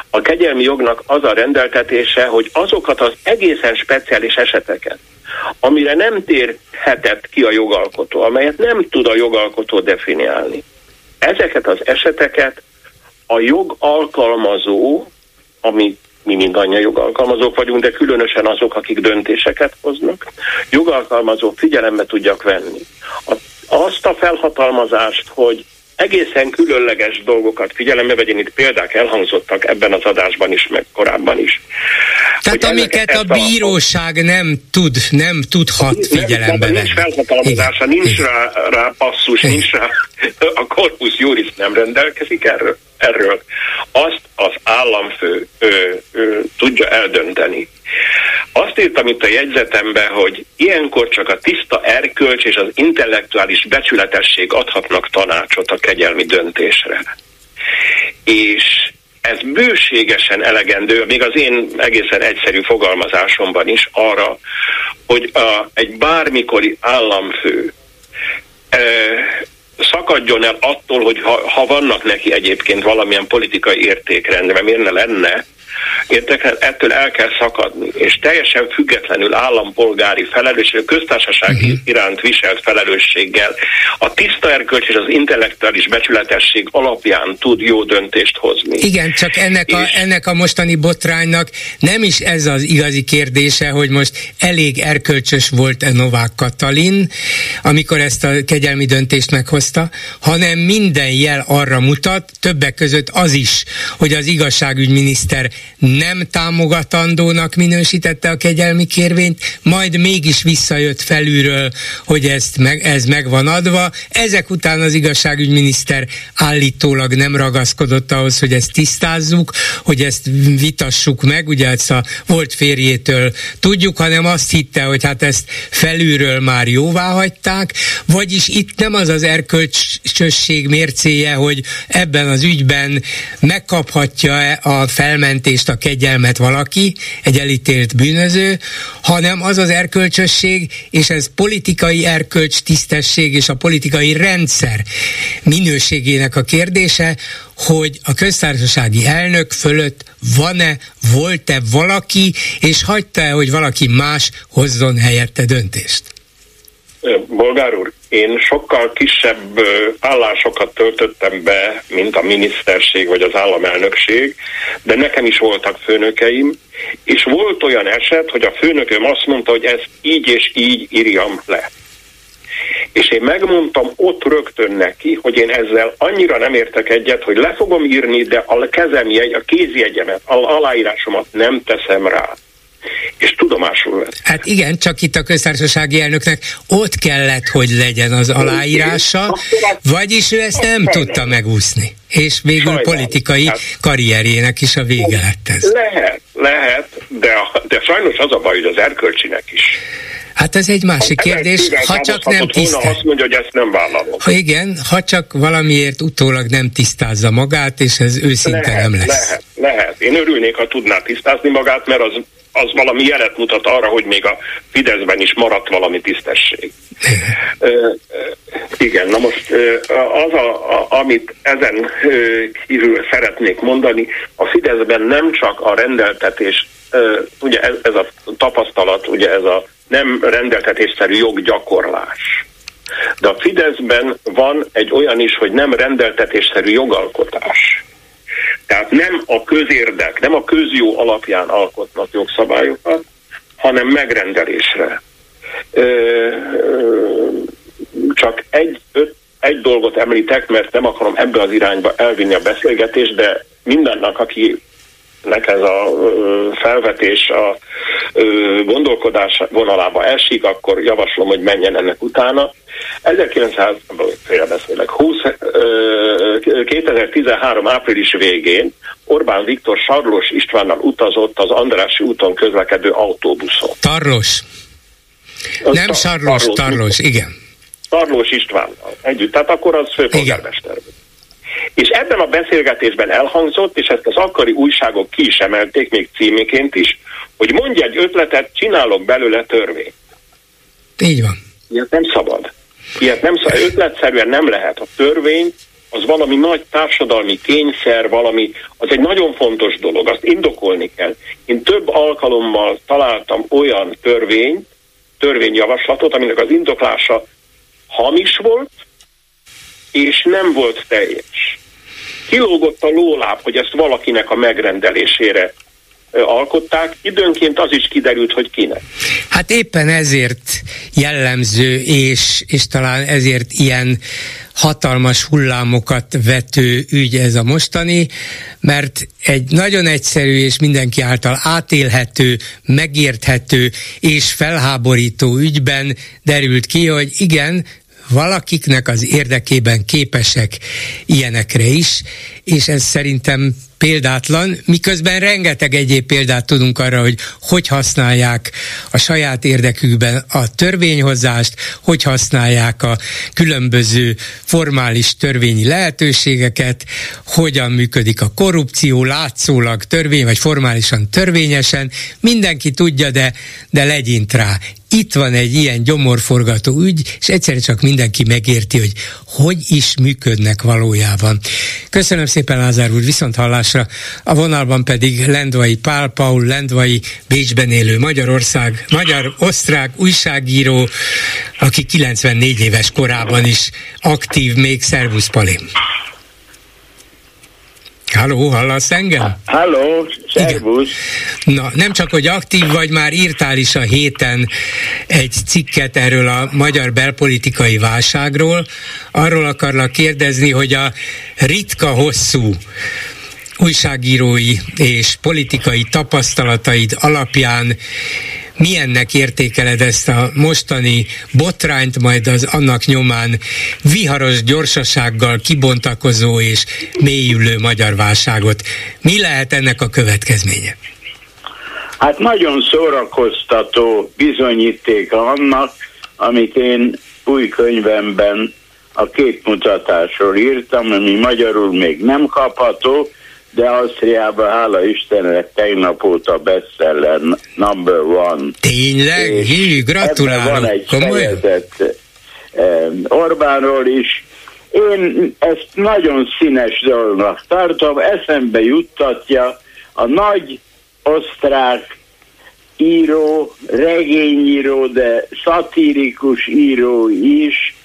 a kegyelmi jognak az a rendeltetése, hogy azokat az egészen speciális eseteket, amire nem térhetett ki a jogalkotó, amelyet nem tud a jogalkotó definiálni, ezeket az eseteket a jogalkalmazó, ami mi mindannyian jogalkalmazók vagyunk, de különösen azok, akik döntéseket hoznak, jogalkalmazók figyelembe tudjak venni. A, azt a felhatalmazást, hogy egészen különleges dolgokat figyelembe vegyen, itt példák elhangzottak ebben az adásban is, meg korábban is. Tehát hogy amiket a bíróság a, nem tud, nem tudhat figyelembe venni. Nincs felhatalmazása, Igen. nincs rá, rá passzus, Igen. nincs rá, a corpus juris nem rendelkezik erről. Erről. Azt az államfő ő, ő, tudja eldönteni. Azt írtam itt a jegyzetembe, hogy ilyenkor csak a tiszta erkölcs és az intellektuális becsületesség adhatnak tanácsot a kegyelmi döntésre. És ez bőségesen elegendő, még az én egészen egyszerű fogalmazásomban is arra, hogy a, egy bármikori államfő szakadjon el attól, hogy ha, ha vannak neki egyébként valamilyen politikai értékrend, mert miért ne lenne, Értek, ettől el kell szakadni, és teljesen függetlenül állampolgári felelősség, köztársaság uh-huh. iránt viselt felelősséggel a tiszta erkölcs és az intellektuális becsületesség alapján tud jó döntést hozni. Igen, csak ennek, és... a, ennek a mostani botránynak nem is ez az igazi kérdése, hogy most elég erkölcsös volt-e Novák Katalin, amikor ezt a kegyelmi döntést meghozta, hanem minden jel arra mutat, többek között az is, hogy az igazságügyminiszter nem támogatandónak minősítette a kegyelmi kérvényt, majd mégis visszajött felülről, hogy ezt meg, ez meg van adva. Ezek után az igazságügyminiszter állítólag nem ragaszkodott ahhoz, hogy ezt tisztázzuk, hogy ezt vitassuk meg, ugye ezt a volt férjétől tudjuk, hanem azt hitte, hogy hát ezt felülről már jóvá hagyták, vagyis itt nem az az erkölcsösség mércéje, hogy ebben az ügyben megkaphatja a felmentést, a kegyelmet valaki, egy elítélt bűnöző, hanem az az erkölcsösség, és ez politikai erkölcs, tisztesség és a politikai rendszer minőségének a kérdése, hogy a köztársasági elnök fölött van-e, volt-e valaki, és hagyta-e, hogy valaki más hozzon helyette döntést? Bolgár úr, én sokkal kisebb állásokat töltöttem be, mint a miniszterség vagy az államelnökség, de nekem is voltak főnökeim, és volt olyan eset, hogy a főnököm azt mondta, hogy ezt így és így írjam le. És én megmondtam ott rögtön neki, hogy én ezzel annyira nem értek egyet, hogy le fogom írni, de a kezem, a kézjegyemet, a aláírásomat nem teszem rá és tudomásul vett. Hát igen, csak itt a köztársasági elnöknek ott kellett, hogy legyen az aláírása, vagyis ő ezt nem tudta megúszni. És végül Sajnál. politikai hát, karrierjének is a vége lett ez. Lehet, lehet, de, de sajnos az a baj, hogy az erkölcsinek is. Hát ez egy másik kérdés, ha csak nem tisztázza. Azt mondja, hogy ezt nem vállalom. Ha igen, ha csak valamiért utólag nem tisztázza magát, és ez őszinte lehet, nem lesz. Lehet, lehet. Én örülnék, ha tudná tisztázni magát, mert az az valami jelet mutat arra, hogy még a Fideszben is maradt valami tisztesség. igen, na most az, a, a, amit ezen kívül szeretnék mondani, a Fideszben nem csak a rendeltetés, ugye ez, ez a tapasztalat, ugye ez a nem rendeltetésszerű joggyakorlás. De a Fideszben van egy olyan is, hogy nem rendeltetésszerű jogalkotás. Tehát nem a közérdek, nem a közjó alapján alkotnak jogszabályokat, hanem megrendelésre. Ö, ö, csak egy, öt, egy dolgot említek, mert nem akarom ebbe az irányba elvinni a beszélgetést, de mindennek, aki nek ez a felvetés a gondolkodás vonalába esik, akkor javaslom, hogy menjen ennek utána. 1900, beszélek, 20, 2013 április végén Orbán Viktor Sarlos Istvánnal utazott az Andrási úton közlekedő autóbuszon. Tarlos. Az Nem Sarlos, Tarlos, Tarlos, igen. Tarlós Istvánnal együtt, tehát akkor az főpolgármester. És ebben a beszélgetésben elhangzott, és ezt az akkori újságok ki is emelték, még címéként is, hogy mondja egy ötletet, csinálok belőle törvényt. Így van. Ilyet nem szabad. Ilyet nem szabad. Ötletszerűen nem lehet. A törvény az valami nagy társadalmi kényszer, valami, az egy nagyon fontos dolog, azt indokolni kell. Én több alkalommal találtam olyan törvényt, törvényjavaslatot, aminek az indoklása hamis volt, és nem volt teljes. Kilógott a lóláb, hogy ezt valakinek a megrendelésére alkották, időnként az is kiderült, hogy kinek. Hát éppen ezért jellemző, és, és talán ezért ilyen hatalmas hullámokat vető ügy ez a mostani, mert egy nagyon egyszerű és mindenki által átélhető, megérthető és felháborító ügyben derült ki, hogy igen, valakiknek az érdekében képesek ilyenekre is, és ez szerintem példátlan, miközben rengeteg egyéb példát tudunk arra, hogy hogy használják a saját érdekükben a törvényhozást, hogy használják a különböző formális törvényi lehetőségeket, hogyan működik a korrupció, látszólag törvény, vagy formálisan törvényesen, mindenki tudja, de, de legyint rá. Itt van egy ilyen gyomorforgató ügy, és egyszerre csak mindenki megérti, hogy hogy is működnek valójában. Köszönöm szépen, Lázár úr, viszont hallásra. A vonalban pedig Lendvai Pál Paul, Lendvai Bécsben élő Magyarország, magyar-osztrák újságíró, aki 94 éves korában is aktív még Szervusz Pali. Halló, hallasz engem? Halló, szervusz. Na, nem csak, hogy aktív vagy, már írtál is a héten egy cikket erről a magyar belpolitikai válságról. Arról akarlak kérdezni, hogy a ritka hosszú újságírói és politikai tapasztalataid alapján milyennek értékeled ezt a mostani botrányt, majd az annak nyomán viharos gyorsasággal kibontakozó és mélyülő magyar válságot. Mi lehet ennek a következménye? Hát nagyon szórakoztató bizonyítéka annak, amit én új könyvemben a képmutatásról írtam, ami magyarul még nem kapható, de Ausztriában hála Istennek tegnap óta bestseller number one. Tényleg? Hű, gratulálok. Van egy fejezet Orbánról is. Én ezt nagyon színes dolognak tartom, eszembe juttatja a nagy osztrák író, regényíró, de szatirikus író is,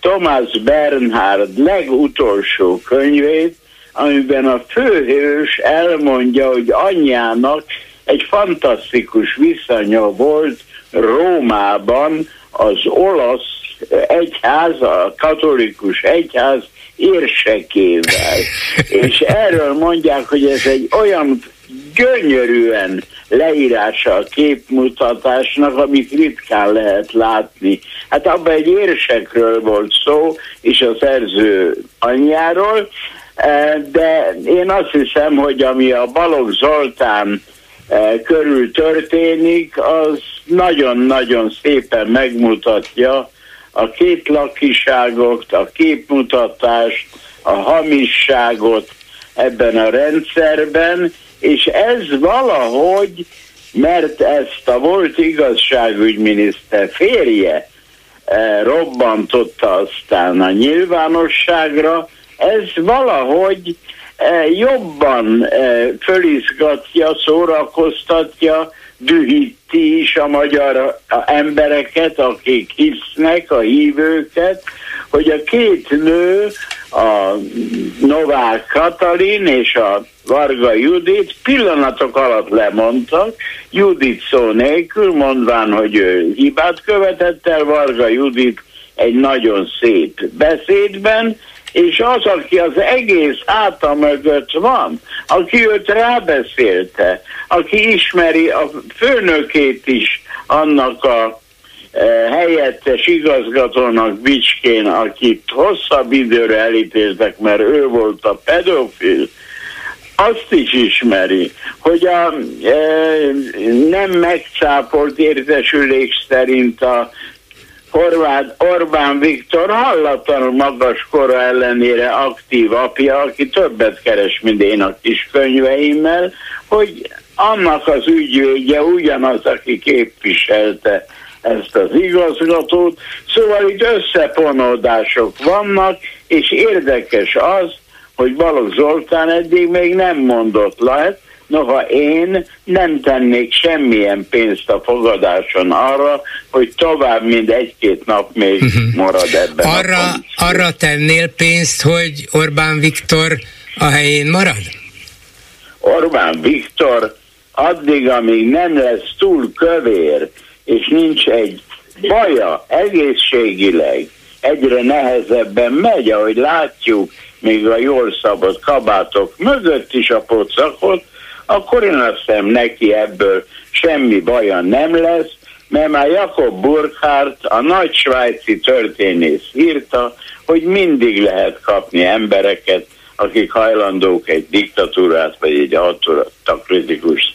Thomas Bernhard legutolsó könyvét, amiben a főhős elmondja, hogy anyjának egy fantasztikus viszonya volt Rómában az olasz egyház, a katolikus egyház érsekével. És erről mondják, hogy ez egy olyan gyönyörűen leírása a képmutatásnak, amit ritkán lehet látni. Hát abban egy érsekről volt szó, és a szerző anyjáról, de én azt hiszem, hogy ami a Balogh Zoltán körül történik, az nagyon-nagyon szépen megmutatja a két lakiságot, a képmutatást, a hamisságot ebben a rendszerben, és ez valahogy, mert ezt a volt igazságügyminiszter férje robbantotta aztán a nyilvánosságra, ez valahogy eh, jobban eh, fölizgatja, szórakoztatja, dühíti is a magyar embereket, akik hisznek, a hívőket, hogy a két nő, a Novák Katalin és a Varga Judit pillanatok alatt lemondtak, Judit szó nélkül, mondván, hogy ő hibát követett el, Varga Judit egy nagyon szép beszédben, és az, aki az egész háta mögött van, aki őt rábeszélte, aki ismeri a főnökét is annak a e, helyettes igazgatónak Bicskén, akit hosszabb időre elítéltek, mert ő volt a pedofil, azt is ismeri, hogy a e, nem megcápolt értesülés szerint a Horváth Orbán Viktor hallatlanul magas kora ellenére aktív apja, aki többet keres, mint én a kis könyveimmel, hogy annak az ügyvédje ugyanaz, aki képviselte ezt az igazgatót. Szóval itt összeponódások vannak, és érdekes az, hogy Balogh Zoltán eddig még nem mondott le, Noha én nem tennék semmilyen pénzt a fogadáson arra, hogy tovább, mint egy-két nap még uh-huh. marad ebben arra, a arra tennél pénzt, hogy Orbán Viktor a helyén marad? Orbán Viktor addig, amíg nem lesz túl kövér, és nincs egy baja egészségileg, egyre nehezebben megy, ahogy látjuk, még a jól szabad kabátok mögött is a pocakot, akkor én azt hiszem neki ebből semmi baja nem lesz, mert már Jakob Burkhardt, a nagy svájci történész írta, hogy mindig lehet kapni embereket, akik hajlandók egy diktatúrát vagy egy autokritikus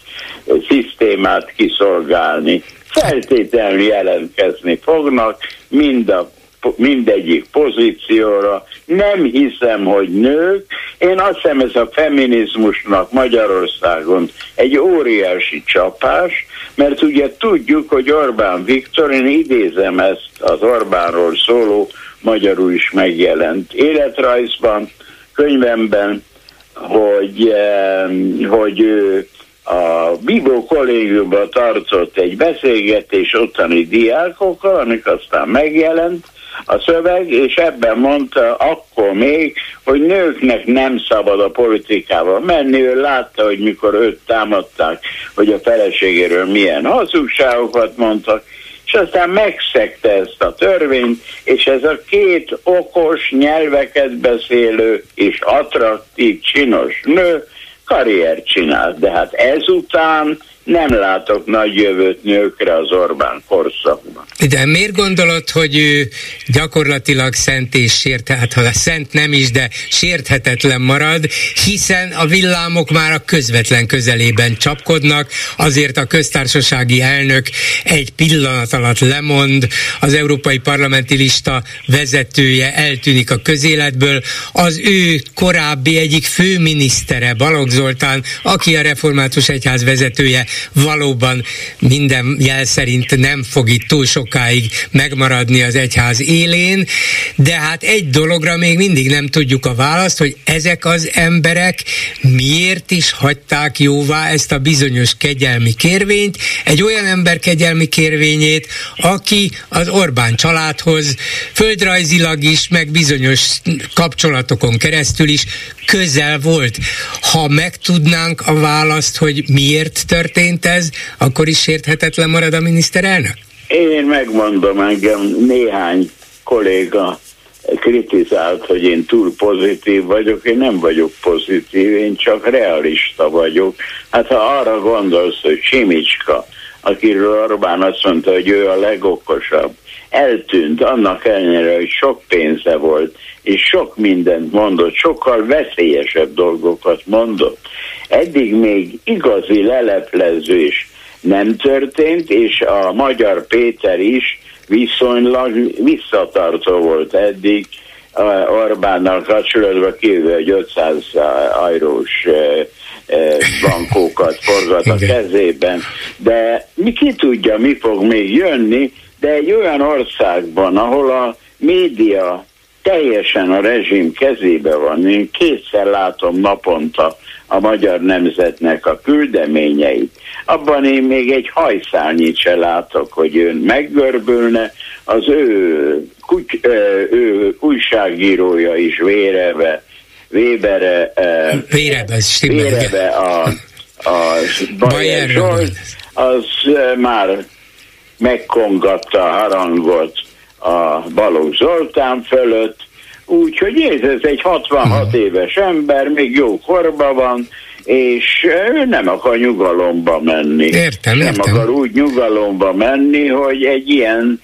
szisztémát kiszolgálni. Feltétlenül jelentkezni fognak, mind a mindegyik pozícióra. Nem hiszem, hogy nők. Én azt hiszem, ez a feminizmusnak Magyarországon egy óriási csapás, mert ugye tudjuk, hogy Orbán Viktor, én idézem ezt az Orbánról szóló, magyarul is megjelent életrajzban, könyvemben, hogy, hogy ő a Bibó kollégiumban tartott egy beszélgetés ottani diákokkal, amik aztán megjelent, a szöveg, és ebben mondta akkor még, hogy nőknek nem szabad a politikával menni. Ő látta, hogy mikor őt támadták, hogy a feleségéről milyen hazugságokat mondtak, és aztán megszegte ezt a törvényt, és ez a két okos, nyelveket beszélő és attraktív, csinos nő karriert csinált, de hát ezután nem látok nagy jövőt nőkre az Orbán korszakban. De miért gondolod, hogy ő gyakorlatilag szent és sért, hát ha szent nem is, de sérthetetlen marad, hiszen a villámok már a közvetlen közelében csapkodnak, azért a köztársasági elnök egy pillanat alatt lemond, az Európai Parlamenti Lista vezetője eltűnik a közéletből, az ő korábbi egyik főminisztere, Balogh Zoltán, aki a református egyház vezetője, valóban minden jel szerint nem fog itt túl sokáig megmaradni az egyház élén, de hát egy dologra még mindig nem tudjuk a választ, hogy ezek az emberek miért is hagyták jóvá ezt a bizonyos kegyelmi kérvényt, egy olyan ember kegyelmi kérvényét, aki az Orbán családhoz földrajzilag is, meg bizonyos kapcsolatokon keresztül is közel volt. Ha megtudnánk a választ, hogy miért történt ez, akkor is sérthetetlen marad a miniszterelnök? Én megmondom engem, néhány kolléga kritizált, hogy én túl pozitív vagyok, én nem vagyok pozitív, én csak realista vagyok. Hát ha arra gondolsz, hogy Simicska, akiről Orbán azt mondta, hogy ő a legokosabb, eltűnt annak ellenére, hogy sok pénze volt, és sok mindent mondott, sokkal veszélyesebb dolgokat mondott. Eddig még igazi leleplezés nem történt, és a magyar Péter is viszonylag visszatartó volt eddig Orbánnal kapcsolatban kívül, hogy 500 ajrós bankókat forgat a kezében, de mi ki tudja, mi fog még jönni, de egy olyan országban, ahol a média teljesen a rezsim kezébe van, én kétszer látom naponta a magyar nemzetnek a küldeményeit, abban én még egy hajszálnyit se látok, hogy ön meggörbülne, az ő, kuty, ő újságírója is vérebe, Webere, Vérebe, Vérebe a, a Bayer az már megkongatta a harangot a Balogh Zoltán fölött, úgyhogy ez egy 66 uh-huh. éves ember, még jó korban van, és ő nem akar nyugalomba menni. Értem, nem értem. akar úgy nyugalomba menni, hogy egy ilyen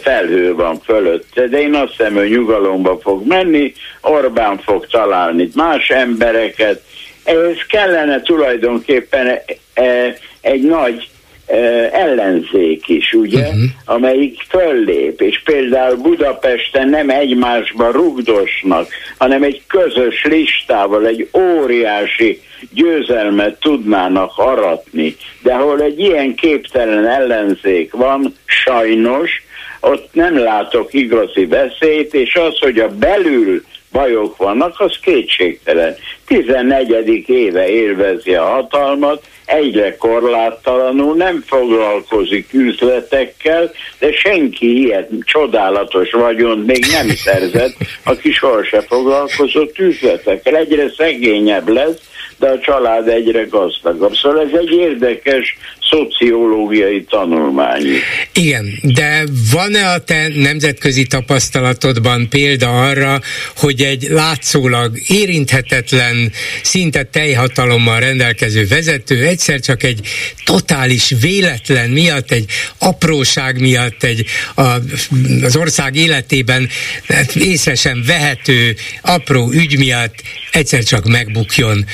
felhő van fölötte, de én azt hiszem, hogy nyugalomba fog menni, Orbán fog találni más embereket, ehhez kellene tulajdonképpen egy nagy ellenzék is, ugye, uh-huh. amelyik föllép, és például Budapesten nem egymásba rugdosnak, hanem egy közös listával, egy óriási győzelmet tudnának aratni. De ahol egy ilyen képtelen ellenzék van, sajnos, ott nem látok igazi veszélyt, és az, hogy a belül bajok vannak, az kétségtelen. 14. éve élvezi a hatalmat, egyre korláttalanul, nem foglalkozik üzletekkel, de senki ilyet csodálatos vagyon még nem szerzett, aki sohasem foglalkozott üzletekkel. Egyre szegényebb lesz, de a család egyre gazdagabb. Szóval ez egy érdekes szociológiai tanulmány. Igen, de van-e a te nemzetközi tapasztalatodban példa arra, hogy egy látszólag érinthetetlen, szinte teljhatalommal rendelkező vezető egyszer csak egy totális véletlen miatt, egy apróság miatt, egy a, az ország életében hát észre sem vehető apró ügy miatt egyszer csak megbukjon.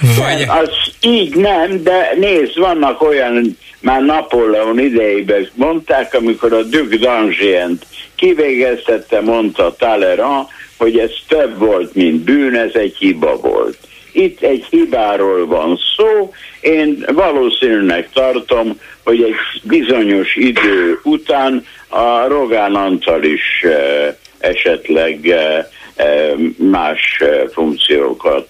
Vagy... Az így nem, de nézd, vannak olyan, már Napóleon idejében mondták, amikor a Duc d'Angient kivégeztette, mondta Talleyrand, hogy ez több volt, mint bűn, ez egy hiba volt. Itt egy hibáról van szó, én valószínűleg tartom, hogy egy bizonyos idő után a Rogán Antal is eh, esetleg eh, más funkciókat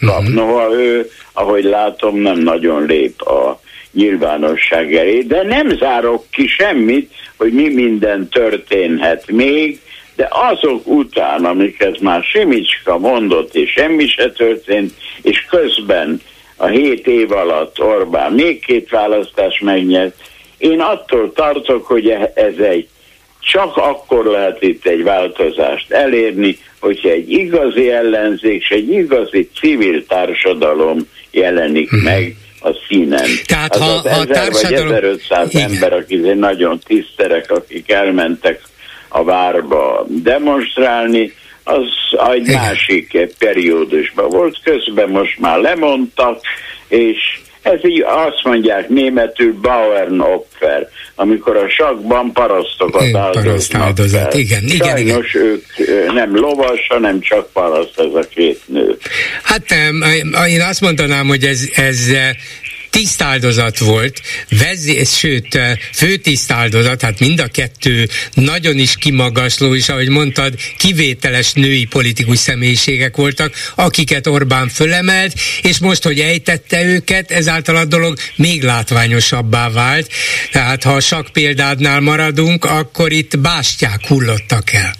kap. Uh-huh. Noha ő, ahogy látom, nem nagyon lép a nyilvánosság elé, de nem zárok ki semmit, hogy mi minden történhet még, de azok után, amiket már Simicska mondott, és semmi se történt, és közben a hét év alatt Orbán még két választás megnyert, én attól tartok, hogy ez egy csak akkor lehet itt egy változást elérni, hogyha egy igazi ellenzék és egy igazi civil társadalom jelenik uh-huh. meg a színen. Tehát az ha, az ha ezer társadalom... vagy 1500 Igen. ember, akik nagyon tiszterek, akik elmentek a várba demonstrálni, az egy Igen. másik periódusban volt, közben most már lemondtak, és ez így azt mondják németül Bauernopfer, amikor a sakban parasztokat áldoznak áldozat, igen, igen, Sajnos igen. ők nem lovas, hanem csak paraszt ez a két nő. Hát én azt mondanám, hogy ez, ez tisztáldozat volt, vezé, sőt, főtisztáldozat, hát mind a kettő nagyon is kimagasló, és ahogy mondtad, kivételes női politikus személyiségek voltak, akiket Orbán fölemelt, és most, hogy ejtette őket, ezáltal a dolog még látványosabbá vált. Tehát ha a sak példádnál maradunk, akkor itt bástyák hullottak el.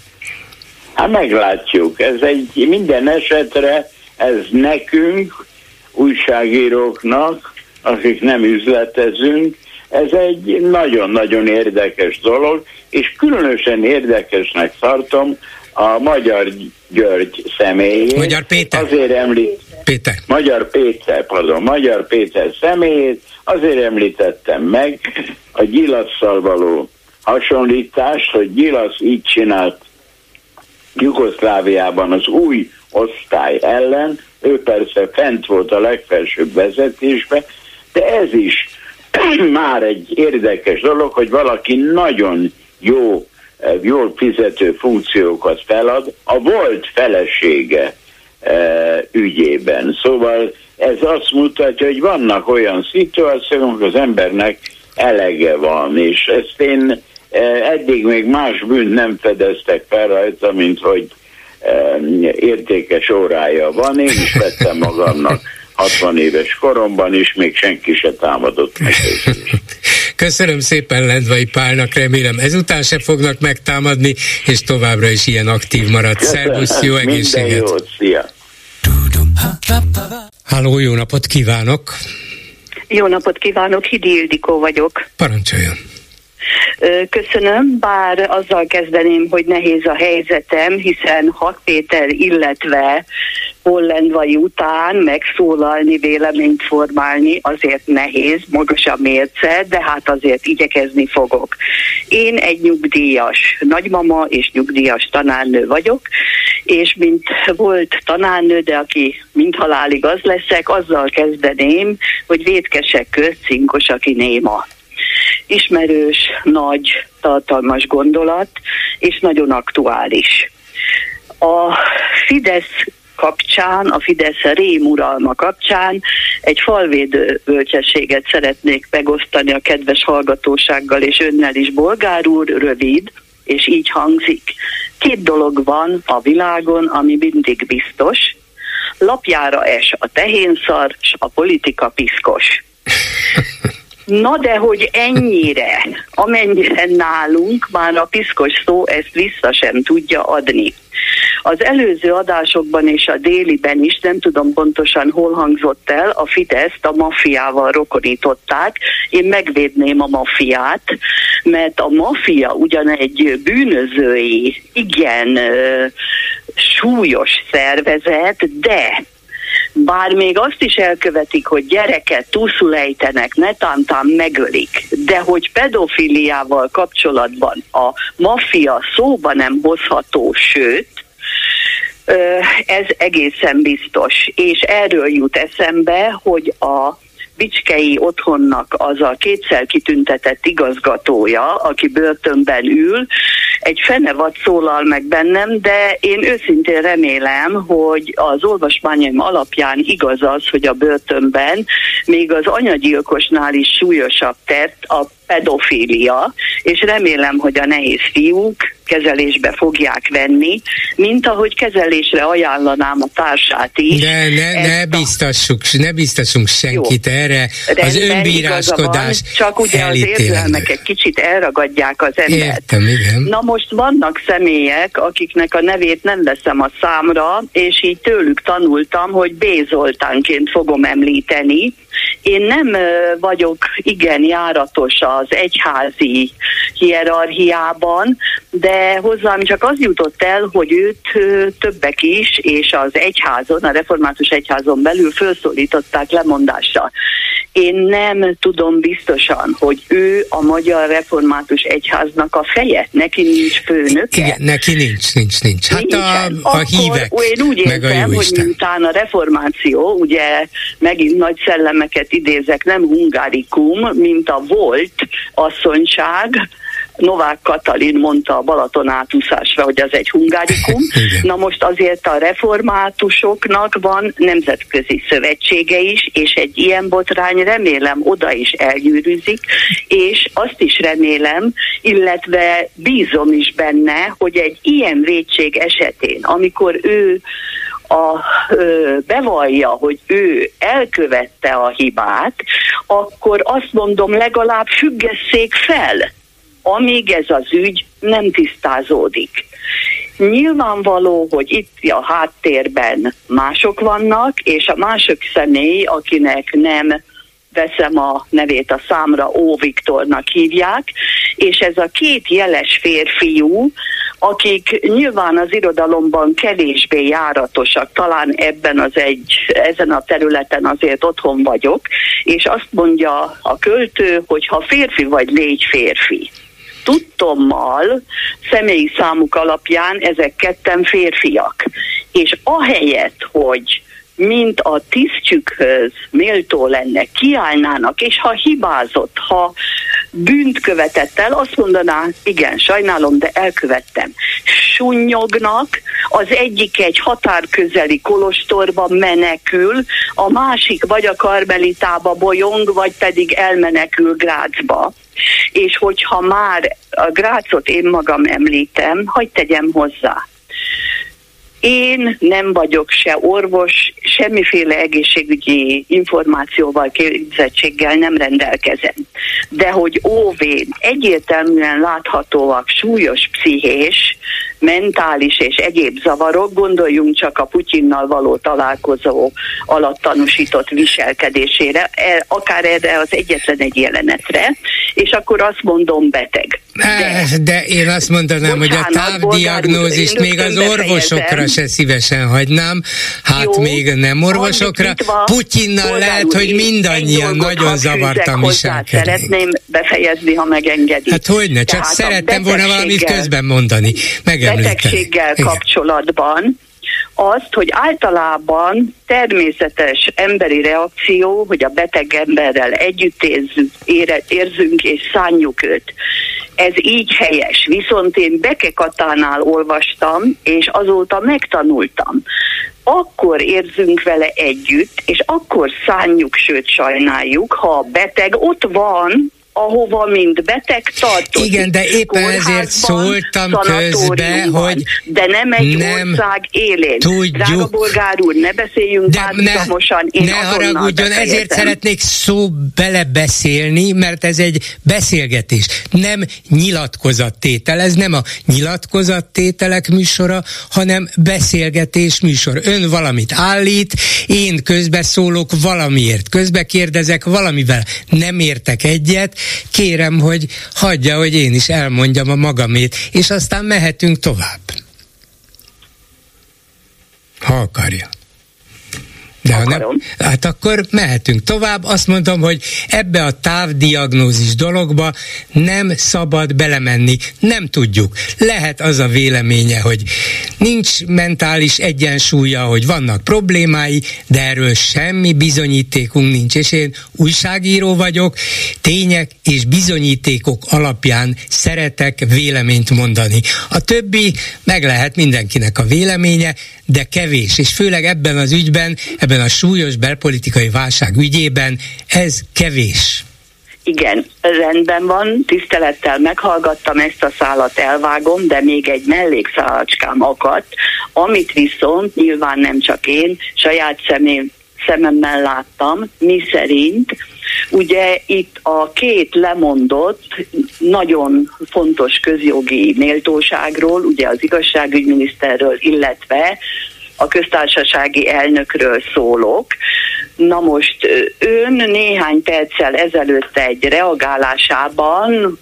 Hát meglátjuk. Ez egy minden esetre, ez nekünk, újságíróknak, akik nem üzletezünk, ez egy nagyon-nagyon érdekes dolog, és különösen érdekesnek tartom a Magyar György személyét. Magyar Péter. Azért említ... Péter. Magyar Péter, pardon, Magyar Péter személyét azért említettem meg a Gyilasszal való hasonlítást, hogy Gyilasz így csinált Jugoszláviában az új osztály ellen, ő persze fent volt a legfelsőbb vezetésbe, de ez is már egy érdekes dolog, hogy valaki nagyon jó, eh, jól fizető funkciókat felad a volt felesége e, ügyében. Szóval ez azt mutatja, hogy vannak olyan szituációk, az embernek elege van, és ezt én e, eddig még más bűnt nem fedeztek fel rajta, mint hogy értékes órája van. Én is vettem magamnak 60 éves koromban is még senki se támadott meg. Köszönöm szépen Lendvai Pálnak, remélem ezután se fognak megtámadni, és továbbra is ilyen aktív marad. Szervusz, jó egészséget! Minden jót, szia! Háló, jó napot kívánok! Jó napot kívánok, Hidi Ildikó vagyok. Parancsoljon! Köszönöm, bár azzal kezdeném, hogy nehéz a helyzetem, hiszen Hat Péter, illetve Hollendvai után megszólalni, véleményt formálni azért nehéz, magas a mérce, de hát azért igyekezni fogok. Én egy nyugdíjas nagymama és nyugdíjas tanárnő vagyok, és mint volt tanárnő, de aki mint halálig az leszek, azzal kezdeném, hogy vétkesek közt cinkos, aki néma ismerős, nagy, tartalmas gondolat, és nagyon aktuális. A Fidesz kapcsán, a Fidesz rémuralma kapcsán egy falvédő bölcsességet szeretnék megosztani a kedves hallgatósággal és önnel is, Bolgár úr, rövid, és így hangzik. Két dolog van a világon, ami mindig biztos. Lapjára es a tehénszar, és a politika piszkos. Na de hogy ennyire, amennyire nálunk már a piszkos szó ezt vissza sem tudja adni. Az előző adásokban és a déliben is, nem tudom pontosan hol hangzott el, a Fideszt a maffiával rokonították. Én megvédném a maffiát, mert a maffia ugyan egy bűnözői, igen súlyos szervezet, de bár még azt is elkövetik, hogy gyereket túlszul ejtenek, netántán megölik, de hogy pedofiliával kapcsolatban a maffia szóba nem hozható, sőt, ez egészen biztos. És erről jut eszembe, hogy a Bicskei otthonnak az a kétszer kitüntetett igazgatója, aki börtönben ül, egy fenevad szólal meg bennem, de én őszintén remélem, hogy az olvasmányaim alapján igaz az, hogy a börtönben még az anyagyilkosnál is súlyosabb tett a pedofília, és remélem, hogy a nehéz fiúk kezelésbe fogják venni, mint ahogy kezelésre ajánlanám a társát is. De ne, ne biztassuk, ne biztassunk senkit Jó. erre, az önbíráskodás van, Csak ugye az érzelmek egy kicsit elragadják az embert. Értem, igen. Na most vannak személyek, akiknek a nevét nem veszem a számra, és így tőlük tanultam, hogy B. Zoltánként fogom említeni, én nem vagyok igen járatos az egyházi hierarchiában, de hozzám csak az jutott el, hogy őt többek is, és az egyházon, a református egyházon belül felszólították lemondásra. Én nem tudom biztosan, hogy ő a Magyar Református Egyháznak a feje, neki nincs főnöke. Igen, neki nincs, nincs, nincs. Hát a, a hívek, én úgy értem, hogy miután a reformáció, ugye megint nagy szellemeket idézek, nem hungárikum, mint a volt asszonyság, Novák Katalin mondta a Balaton átúszásra, hogy az egy hungárikum. Na most azért a reformátusoknak van nemzetközi szövetsége is, és egy ilyen botrány remélem oda is elgyűrűzik, és azt is remélem, illetve bízom is benne, hogy egy ilyen védség esetén, amikor ő a, ö, bevallja, hogy ő elkövette a hibát, akkor azt mondom, legalább függesszék fel amíg ez az ügy nem tisztázódik. Nyilvánvaló, hogy itt a háttérben mások vannak, és a mások személy, akinek nem veszem a nevét a számra, Ó Viktornak hívják, és ez a két jeles férfiú, akik nyilván az irodalomban kevésbé járatosak, talán ebben az egy, ezen a területen azért otthon vagyok, és azt mondja a költő, hogy ha férfi vagy, légy férfi tudtommal személyi számuk alapján ezek ketten férfiak. És ahelyett, hogy mint a tisztjükhöz méltó lenne, kiállnának, és ha hibázott, ha bűnt követett el, azt mondaná, igen, sajnálom, de elkövettem. Sunnyognak, az egyik egy határközeli kolostorba menekül, a másik vagy a karmelitába bolyong, vagy pedig elmenekül Grácsba. És hogyha már a Grácot én magam említem, hagyd tegyem hozzá. Én nem vagyok se orvos, semmiféle egészségügyi információval, képzettséggel nem rendelkezem. De hogy óvén egyértelműen láthatóak súlyos pszichés, mentális és egyéb zavarok, gondoljunk csak a Putyinnal való találkozó alatt tanúsított viselkedésére, e, akár erre az egyetlen egy jelenetre, és akkor azt mondom beteg. De, de én azt mondanám, bocsánat, hogy a távdiagnózist még az orvosokra se szívesen hagynám, hát Jó, még nem orvosokra. Putyinnal lehet, hogy mindannyian nagyon zavartam viselkedni. Szeretném befejezni, ha megengedi. Hát hogyne, csak Tehát szerettem volna valamit közben mondani. Megemlíteni. Betegséggel Igen. kapcsolatban azt, hogy általában természetes emberi reakció, hogy a beteg emberrel együtt érzünk, érzünk és szánjuk őt. Ez így helyes. Viszont én Beke Katánál olvastam, és azóta megtanultam. Akkor érzünk vele együtt, és akkor szánjuk, sőt sajnáljuk, ha a beteg ott van, ahova mind beteg tartozik. Igen, de éppen ezért szóltam közbe, hogy de nem egy nem ország élén. Tudjuk. Drága bolgár úr, ne beszéljünk de párhuzamosan. Ne, ne haragudjon, ezért szeretnék szó belebeszélni, mert ez egy beszélgetés, nem nyilatkozattétel. Ez nem a nyilatkozattételek műsora, hanem beszélgetés műsor. Ön valamit állít, én közbeszólok valamiért, közbekérdezek valamivel. Nem értek egyet, kérem, hogy hagyja, hogy én is elmondjam a magamét, és aztán mehetünk tovább. Ha akarja. De ha nem, hát akkor mehetünk tovább. Azt mondom, hogy ebbe a távdiagnózis dologba nem szabad belemenni. Nem tudjuk. Lehet az a véleménye, hogy nincs mentális egyensúlya, hogy vannak problémái, de erről semmi bizonyítékunk nincs. És én újságíró vagyok, tények és bizonyítékok alapján szeretek véleményt mondani. A többi meg lehet mindenkinek a véleménye, de kevés. És főleg ebben az ügyben, ebben ebben a súlyos belpolitikai válság ügyében ez kevés. igen, rendben van, tisztelettel meghallgattam ezt a szálat, elvágom, de még egy mellékszálacskám akadt, amit viszont nyilván nem csak én, saját személy, szememmel láttam, mi szerint ugye itt a két lemondott nagyon fontos közjogi méltóságról, ugye az igazságügyminiszterről, illetve a köztársasági elnökről szólok. Na most ön néhány perccel ezelőtt egy reagálásában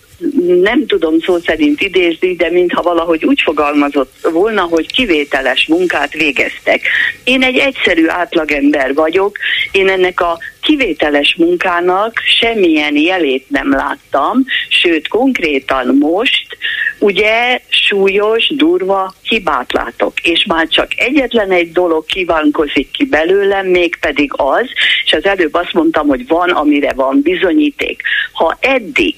nem tudom szó szerint idézni, de mintha valahogy úgy fogalmazott volna, hogy kivételes munkát végeztek. Én egy egyszerű átlagember vagyok, én ennek a kivételes munkának semmilyen jelét nem láttam, sőt konkrétan most ugye súlyos, durva hibát látok, és már csak egyetlen egy dolog kívánkozik ki belőlem, mégpedig az, és az előbb azt mondtam, hogy van, amire van bizonyíték. Ha eddig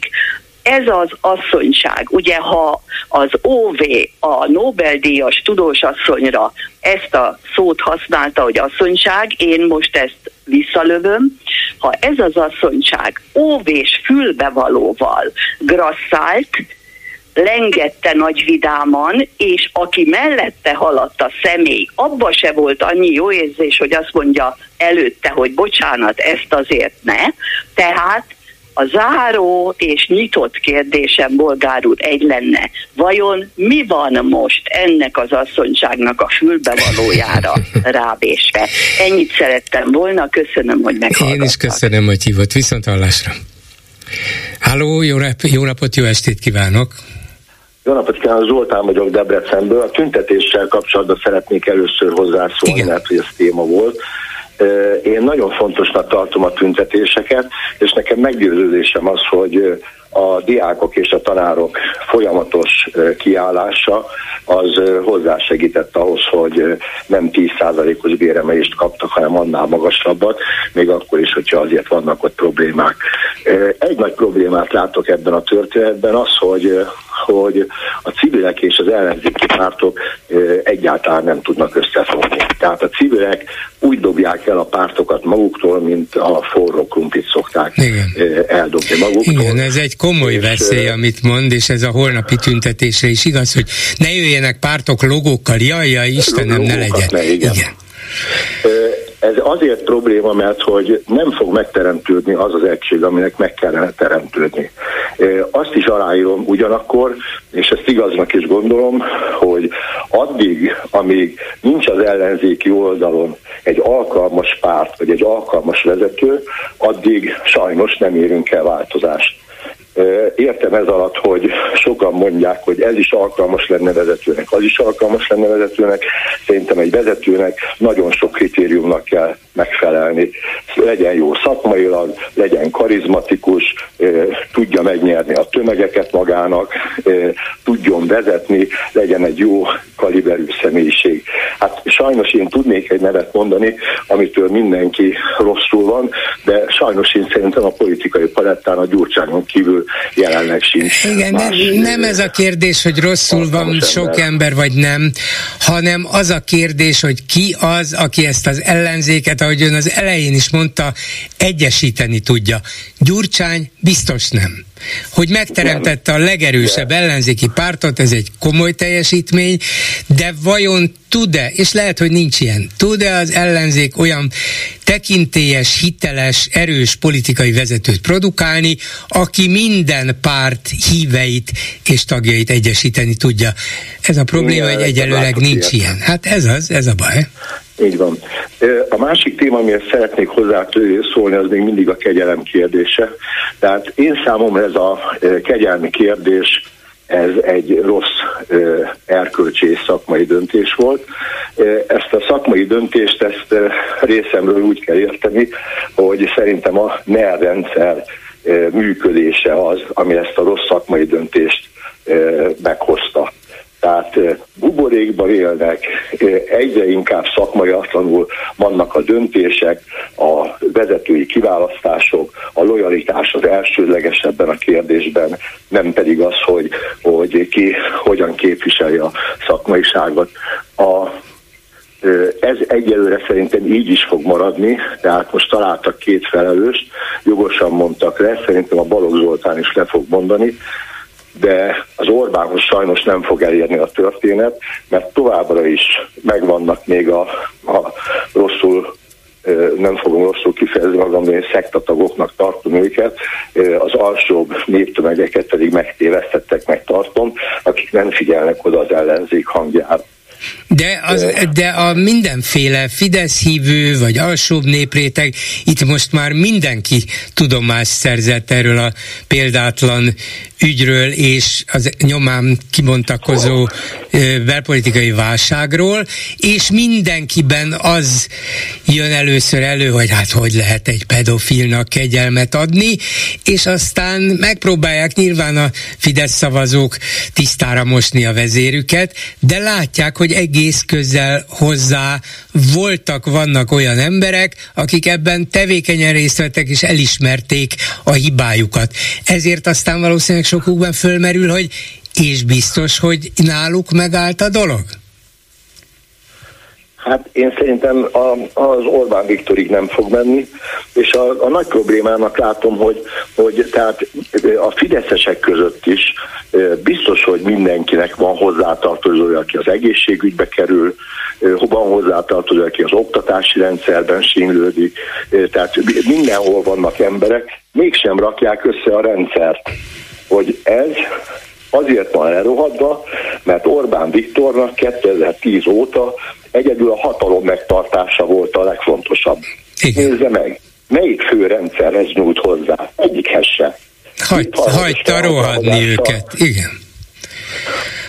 ez az asszonyság, ugye ha az OV a Nobel-díjas tudós asszonyra ezt a szót használta, hogy asszonyság, én most ezt visszalövöm, ha ez az asszonyság óvés fülbevalóval grasszált, lengette nagy vidáman, és aki mellette haladt a személy, abba se volt annyi jó érzés, hogy azt mondja előtte, hogy bocsánat, ezt azért ne. Tehát a záró és nyitott kérdésem, bolgár úr, egy lenne. Vajon mi van most ennek az asszonyságnak a fülbevalójára rábésve? Ennyit szerettem volna, köszönöm, hogy meghallgattak. Én is köszönöm, hogy hívott. Viszont hallásra. Háló, jó, jó napot, jó estét kívánok! Jó napot kívánok, Zoltán vagyok Debrecenből. A tüntetéssel kapcsolatban szeretnék először hozzászólni, Igen. mert hogy ez téma volt. Én nagyon fontosnak tartom a tüntetéseket, és nekem meggyőződésem az, hogy a diákok és a tanárok folyamatos kiállása az hozzásegített ahhoz, hogy nem 10%-os béremelést kaptak, hanem annál magasabbat, még akkor is, hogyha azért vannak ott problémák. Egy nagy problémát látok ebben a történetben az, hogy, hogy a civilek és az ellenzéki pártok egyáltalán nem tudnak összefogni. Tehát a civilek úgy dobják el a pártokat maguktól, mint a forró krumplit szokták Igen. eldobni maguktól. Igen, ez egy komoly veszély, amit mond, és ez a holnapi tüntetésre is igaz, hogy ne jöjjenek pártok logókkal, jaj, jaj, Istenem, ne legyen. Ne, igen. igen. Ez azért probléma, mert hogy nem fog megteremtődni az az egység, aminek meg kellene teremtődni. Azt is aláírom ugyanakkor, és ezt igaznak is gondolom, hogy addig, amíg nincs az ellenzéki oldalon egy alkalmas párt, vagy egy alkalmas vezető, addig sajnos nem érünk el változást. Értem ez alatt, hogy sokan mondják, hogy ez is alkalmas lenne vezetőnek, az is alkalmas lenne vezetőnek. Szerintem egy vezetőnek nagyon sok kritériumnak kell megfelelni. Legyen jó szakmailag, legyen karizmatikus, tudja megnyerni a tömegeket magának, tudjon vezetni, legyen egy jó kaliberű személyiség. Hát sajnos én tudnék egy nevet mondani, amitől mindenki rosszul van, de sajnos én szerintem a politikai palettán a gyurcságon kívül jelenleg sincs. Igen, nem, nem ez a kérdés, hogy rosszul van sok ember. ember vagy nem, hanem az a kérdés, hogy ki az, aki ezt az ellenzéket, ahogy ön az elején is mondta, egyesíteni tudja. Gyurcsány biztos nem hogy megteremtette a legerősebb ellenzéki pártot, ez egy komoly teljesítmény, de vajon tud-e, és lehet, hogy nincs ilyen, tud-e az ellenzék olyan tekintélyes, hiteles, erős politikai vezetőt produkálni, aki minden párt híveit és tagjait egyesíteni tudja. Ez a probléma, hogy egyelőleg nincs ilyen. Hát ez az, ez a baj. Így van. A másik téma, amiért szeretnék hozzá szólni, az még mindig a kegyelem kérdése. Tehát én számomra ez a kegyelmi kérdés, ez egy rossz erkölcsi és szakmai döntés volt. Ezt a szakmai döntést, ezt részemről úgy kell érteni, hogy szerintem a NER rendszer működése az, ami ezt a rossz szakmai döntést meghozta tehát buborékban élnek, egyre inkább szakmaiatlanul vannak a döntések, a vezetői kiválasztások, a lojalitás az elsődleges ebben a kérdésben, nem pedig az, hogy, hogy ki hogyan képviselje a szakmaiságot. A Ez egyelőre szerintem így is fog maradni, tehát most találtak két felelőst, jogosan mondtak le, szerintem a Balogh Zoltán is le fog mondani, de az Orbánhoz sajnos nem fog elérni a történet, mert továbbra is megvannak még a, a rosszul nem fogom rosszul kifejezni magam, de én szektatagoknak tartom őket, az alsóbb néptömegeket pedig megtévesztettek, meg tartom, akik nem figyelnek oda az ellenzék hangjára. De, az, de a mindenféle Fidesz hívő, vagy alsóbb népréteg, itt most már mindenki tudomást szerzett erről a példátlan ügyről és az nyomán kibontakozó belpolitikai válságról, és mindenkiben az jön először elő, hogy hát hogy lehet egy pedofilnak kegyelmet adni, és aztán megpróbálják nyilván a Fidesz szavazók tisztára mosni a vezérüket, de látják, hogy egész közel hozzá voltak, vannak olyan emberek, akik ebben tevékenyen részt vettek és elismerték a hibájukat. Ezért aztán valószínűleg sokukban fölmerül, hogy és biztos, hogy náluk megállt a dolog? Hát én szerintem a, az Orbán Viktorig nem fog menni, és a, a nagy problémának látom, hogy, hogy tehát a fideszesek között is biztos, hogy mindenkinek van hozzátartozója, aki az egészségügybe kerül, van hozzátartozója, aki az oktatási rendszerben sínlődik, tehát mindenhol vannak emberek, mégsem rakják össze a rendszert, hogy ez azért van elrohadva, mert Orbán Viktornak 2010 óta egyedül a hatalom megtartása volt a legfontosabb. Igen. Nézze meg, melyik főrendszerhez nyújt hozzá? Egyikhez se. Hagy, hagyta rohadni őket, igen.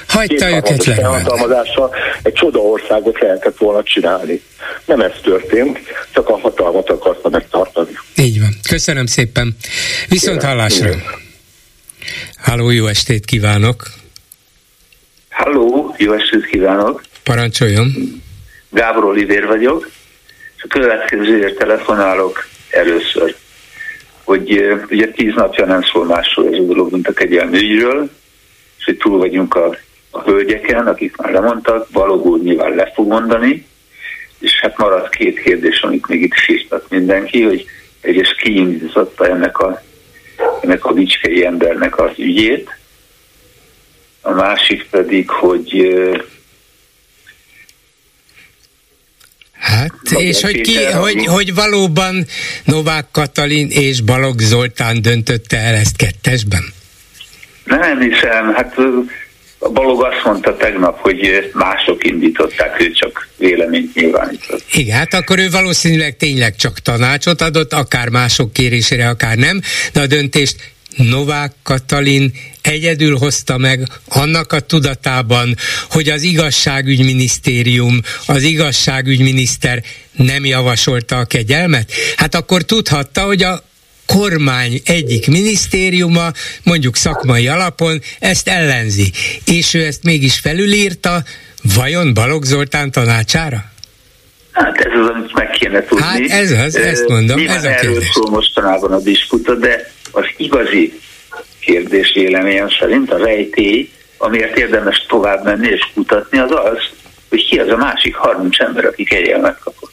Hagyta őket felhatalmazással egy csoda országot lehetett volna csinálni. Nem ez történt, csak a hatalmat akarta megtartani. Így van. Köszönöm szépen. Viszont hallásra. Háló, jó estét kívánok! Halló, jó estét kívánok! Parancsoljon! Gábor Olivér vagyok, és a következőért telefonálok először, hogy ugye tíz napja nem szól másról ez a dolog, mint a kegyelmi ügyről, és hogy túl vagyunk a, a hölgyeken, akik már lemondtak, Balogó nyilván le fog mondani, és hát maradt két kérdés, amit még itt sírtat mindenki, hogy egyes kiindította ennek a ennek a vicskei embernek az ügyét. A másik pedig, hogy Hát, és hogy, ki, hogy, hogy valóban Novák Katalin és Balogh Zoltán döntötte el ezt kettesben? Nem hiszem, hát a Balog azt mondta tegnap, hogy mások indították, ő csak véleményt nyilvánított. Igen, hát akkor ő valószínűleg tényleg csak tanácsot adott, akár mások kérésére, akár nem, de a döntést Novák Katalin egyedül hozta meg annak a tudatában, hogy az igazságügyminisztérium, az igazságügyminiszter nem javasolta a kegyelmet? Hát akkor tudhatta, hogy a kormány egyik minisztériuma, mondjuk szakmai alapon ezt ellenzi, és ő ezt mégis felülírta, vajon Balogh Zoltán tanácsára? Hát ez az, amit meg kéne tudni. Hát ez az, ezt mondom, Nyilván ez a kérdés. erről szól mostanában a disputa, de az igazi kérdés véleményem szerint a rejtély, amiért érdemes tovább menni és kutatni, az az, hogy ki az a másik 30 ember, aki kegyelmet kapott.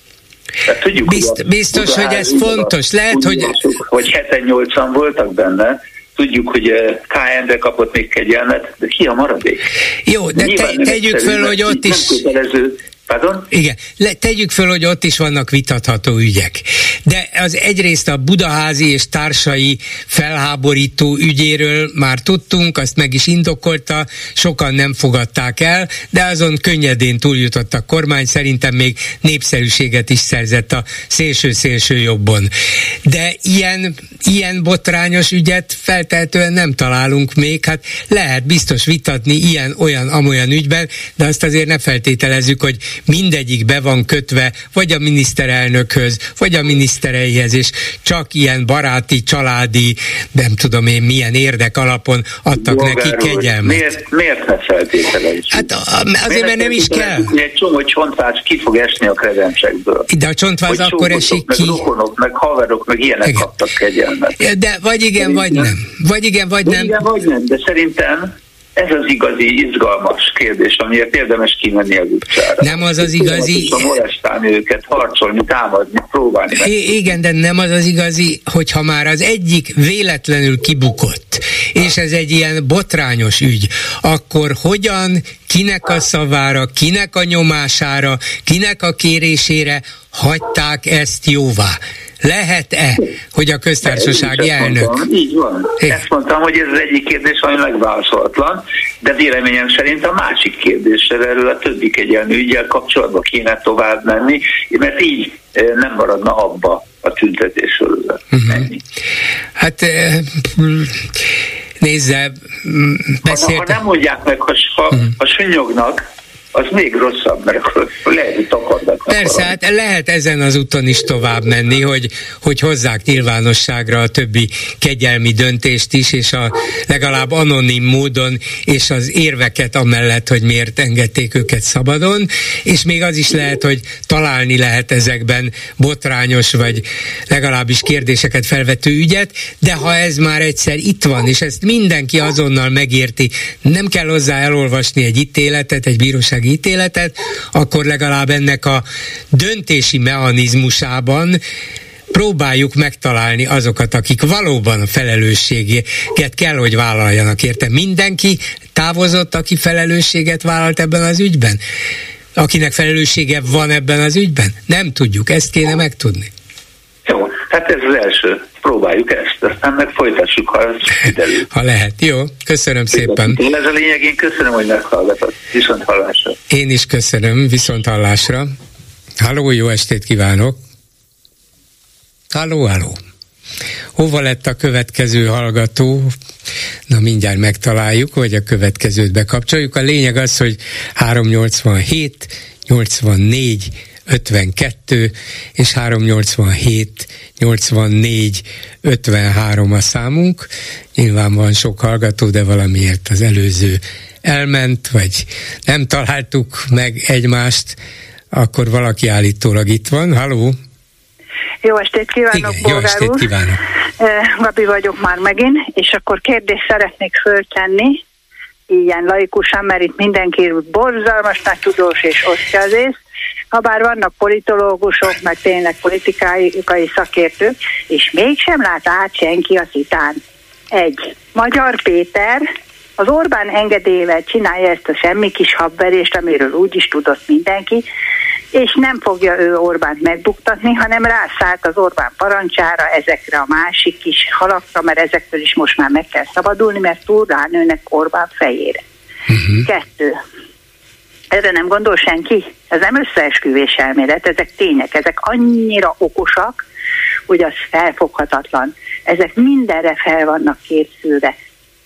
Tehát tudjuk, Bizt, hogy biztos, hogy ez fontos. Lehet, hogy... Hogy 7-8-an voltak benne, tudjuk, hogy eh, KND kapott még kegyelmet, de ki a maradék? Jó, de te, tegyük föl, hogy ott is... Pardon? Igen, Le, tegyük föl, hogy ott is vannak vitatható ügyek. De az egyrészt a budaházi és társai felháborító ügyéről már tudtunk, azt meg is indokolta, sokan nem fogadták el, de azon könnyedén túljutott a kormány, szerintem még népszerűséget is szerzett a szélső-szélső jobbon. De ilyen, ilyen botrányos ügyet feltehetően nem találunk még, hát lehet biztos vitatni ilyen, olyan, amolyan ügyben, de azt azért ne feltételezzük, hogy mindegyik be van kötve, vagy a miniszterelnökhöz, vagy a minisztereihez, és csak ilyen baráti, családi, nem tudom én milyen érdek alapon adtak Bolgár neki kegyelmet. Miért, miért ne feltételezzük? Hát azért, mert nem is kell. Egy csomó csontváz ki fog esni a kredencsekből. De a csontváz hogy akkor esik meg ki. Rokonok, meg haverok, meg ilyenek igen. kaptak kegyelmet. De vagy igen, vagy nem. Vagy igen, vagy nem. Igen, vagy nem, de szerintem ez az igazi izgalmas kérdés, amiért érdemes kimenni az utcára. Nem az az igazi... Molestálni őket, harcolni, támadni, próbálni. I- igen, de nem az az igazi, hogyha már az egyik véletlenül kibukott, és ez egy ilyen botrányos ügy, akkor hogyan, kinek a szavára, kinek a nyomására, kinek a kérésére hagyták ezt jóvá? Lehet-e, hogy a köztársasági elnök... Mondtam, így van. É. Ezt mondtam, hogy ez az egyik kérdés, ami megválaszolatlan, de véleményem szerint a másik kérdéssel erről a többi kegyelmű ügyel kapcsolatban kéne tovább menni, mert így eh, nem maradna abba a tüntetésről. Uh-huh. Hát eh, nézze, beszélt... Ha, ha nem mondják meg, ha, ha, uh-huh. ha sünyognak, az még rosszabb, mert akkor lehet, hogy. Persze, hát lehet ezen az úton is tovább menni, hogy, hogy hozzák nyilvánosságra a többi kegyelmi döntést is, és a legalább anonim módon, és az érveket amellett, hogy miért engedték őket szabadon, és még az is lehet, hogy találni lehet ezekben botrányos, vagy legalábbis kérdéseket felvető ügyet, de ha ez már egyszer itt van, és ezt mindenki azonnal megérti, nem kell hozzá elolvasni egy ítéletet, egy bíróság bírósági ítéletet, akkor legalább ennek a döntési mechanizmusában próbáljuk megtalálni azokat, akik valóban a felelősséget kell, hogy vállaljanak érte. Mindenki távozott, aki felelősséget vállalt ebben az ügyben? Akinek felelőssége van ebben az ügyben? Nem tudjuk, ezt kéne megtudni. Jó, hát ez az első. Próbáljuk ezt, aztán meg folytassuk, ha ez kiderül. Ha lehet. Jó, köszönöm szépen. Én ez a lényeg, én köszönöm, hogy meghallgatott. Viszont hallásra. Én is köszönöm, viszont hallásra. Halló, jó estét kívánok. Halló, halló. Hova lett a következő hallgató? Na mindjárt megtaláljuk, vagy a következőt bekapcsoljuk. A lényeg az, hogy 387 84 52 és 387 84 53 a számunk. Nyilván van sok hallgató, de valamiért az előző elment, vagy nem találtuk meg egymást, akkor valaki állítólag itt van. Haló? Jó estét kívánok, Igen, jó estét kívánok. Gabi vagyok már megint, és akkor kérdést szeretnék föltenni, ilyen laikusan, mert itt mindenki borzalmas nagy tudós és osztja az ész ha bár vannak politológusok, meg tényleg politikai szakértők, és mégsem lát át senki a titán. Egy. Magyar Péter az Orbán engedélyével csinálja ezt a semmi kis habverést, amiről úgy is tudott mindenki, és nem fogja ő Orbánt megbuktatni, hanem rászállt az Orbán parancsára ezekre a másik kis halakra, mert ezektől is most már meg kell szabadulni, mert túl ránőnek Orbán fejére. Uh-huh. Kettő erre nem gondol senki? Ez nem összeesküvés elmélet, ezek tények, ezek annyira okosak, hogy az felfoghatatlan. Ezek mindenre fel vannak készülve.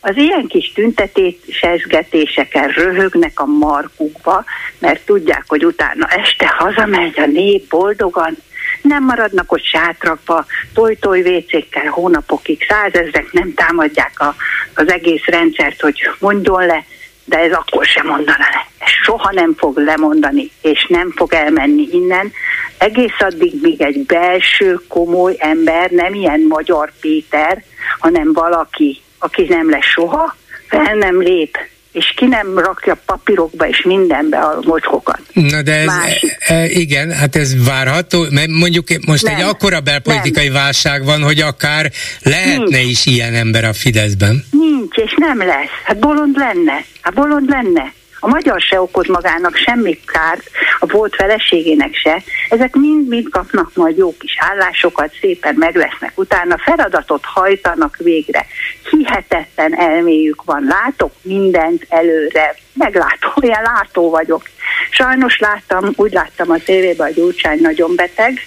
Az ilyen kis tüntetésesgetéseken röhögnek a markukba, mert tudják, hogy utána este hazamegy a nép boldogan, nem maradnak ott sátrakba, toj-toj vécékkel hónapokig, százezrek nem támadják a, az egész rendszert, hogy mondjon le, de ez akkor sem mondana le. Soha nem fog lemondani, és nem fog elmenni innen. Egész addig még egy belső, komoly ember, nem ilyen magyar Péter, hanem valaki, aki nem lesz soha, fel nem lép, és ki nem rakja papírokba és mindenbe a mocskokat. Na de ez, e, igen, hát ez várható, mert mondjuk most nem, egy akkora belpolitikai nem. válság van, hogy akár lehetne Nincs. is ilyen ember a Fideszben. Nincs, és nem lesz. Hát bolond lenne. Hát bolond lenne. A magyar se okoz magának semmi kárt, a volt feleségének se. Ezek mind-mind kapnak majd jó kis állásokat, szépen meg lesznek utána, feladatot hajtanak végre. Hihetetlen elméjük van, látok mindent előre, meglátó, olyan látó vagyok. Sajnos láttam, úgy láttam a tévében, hogy Gyurcsány nagyon beteg,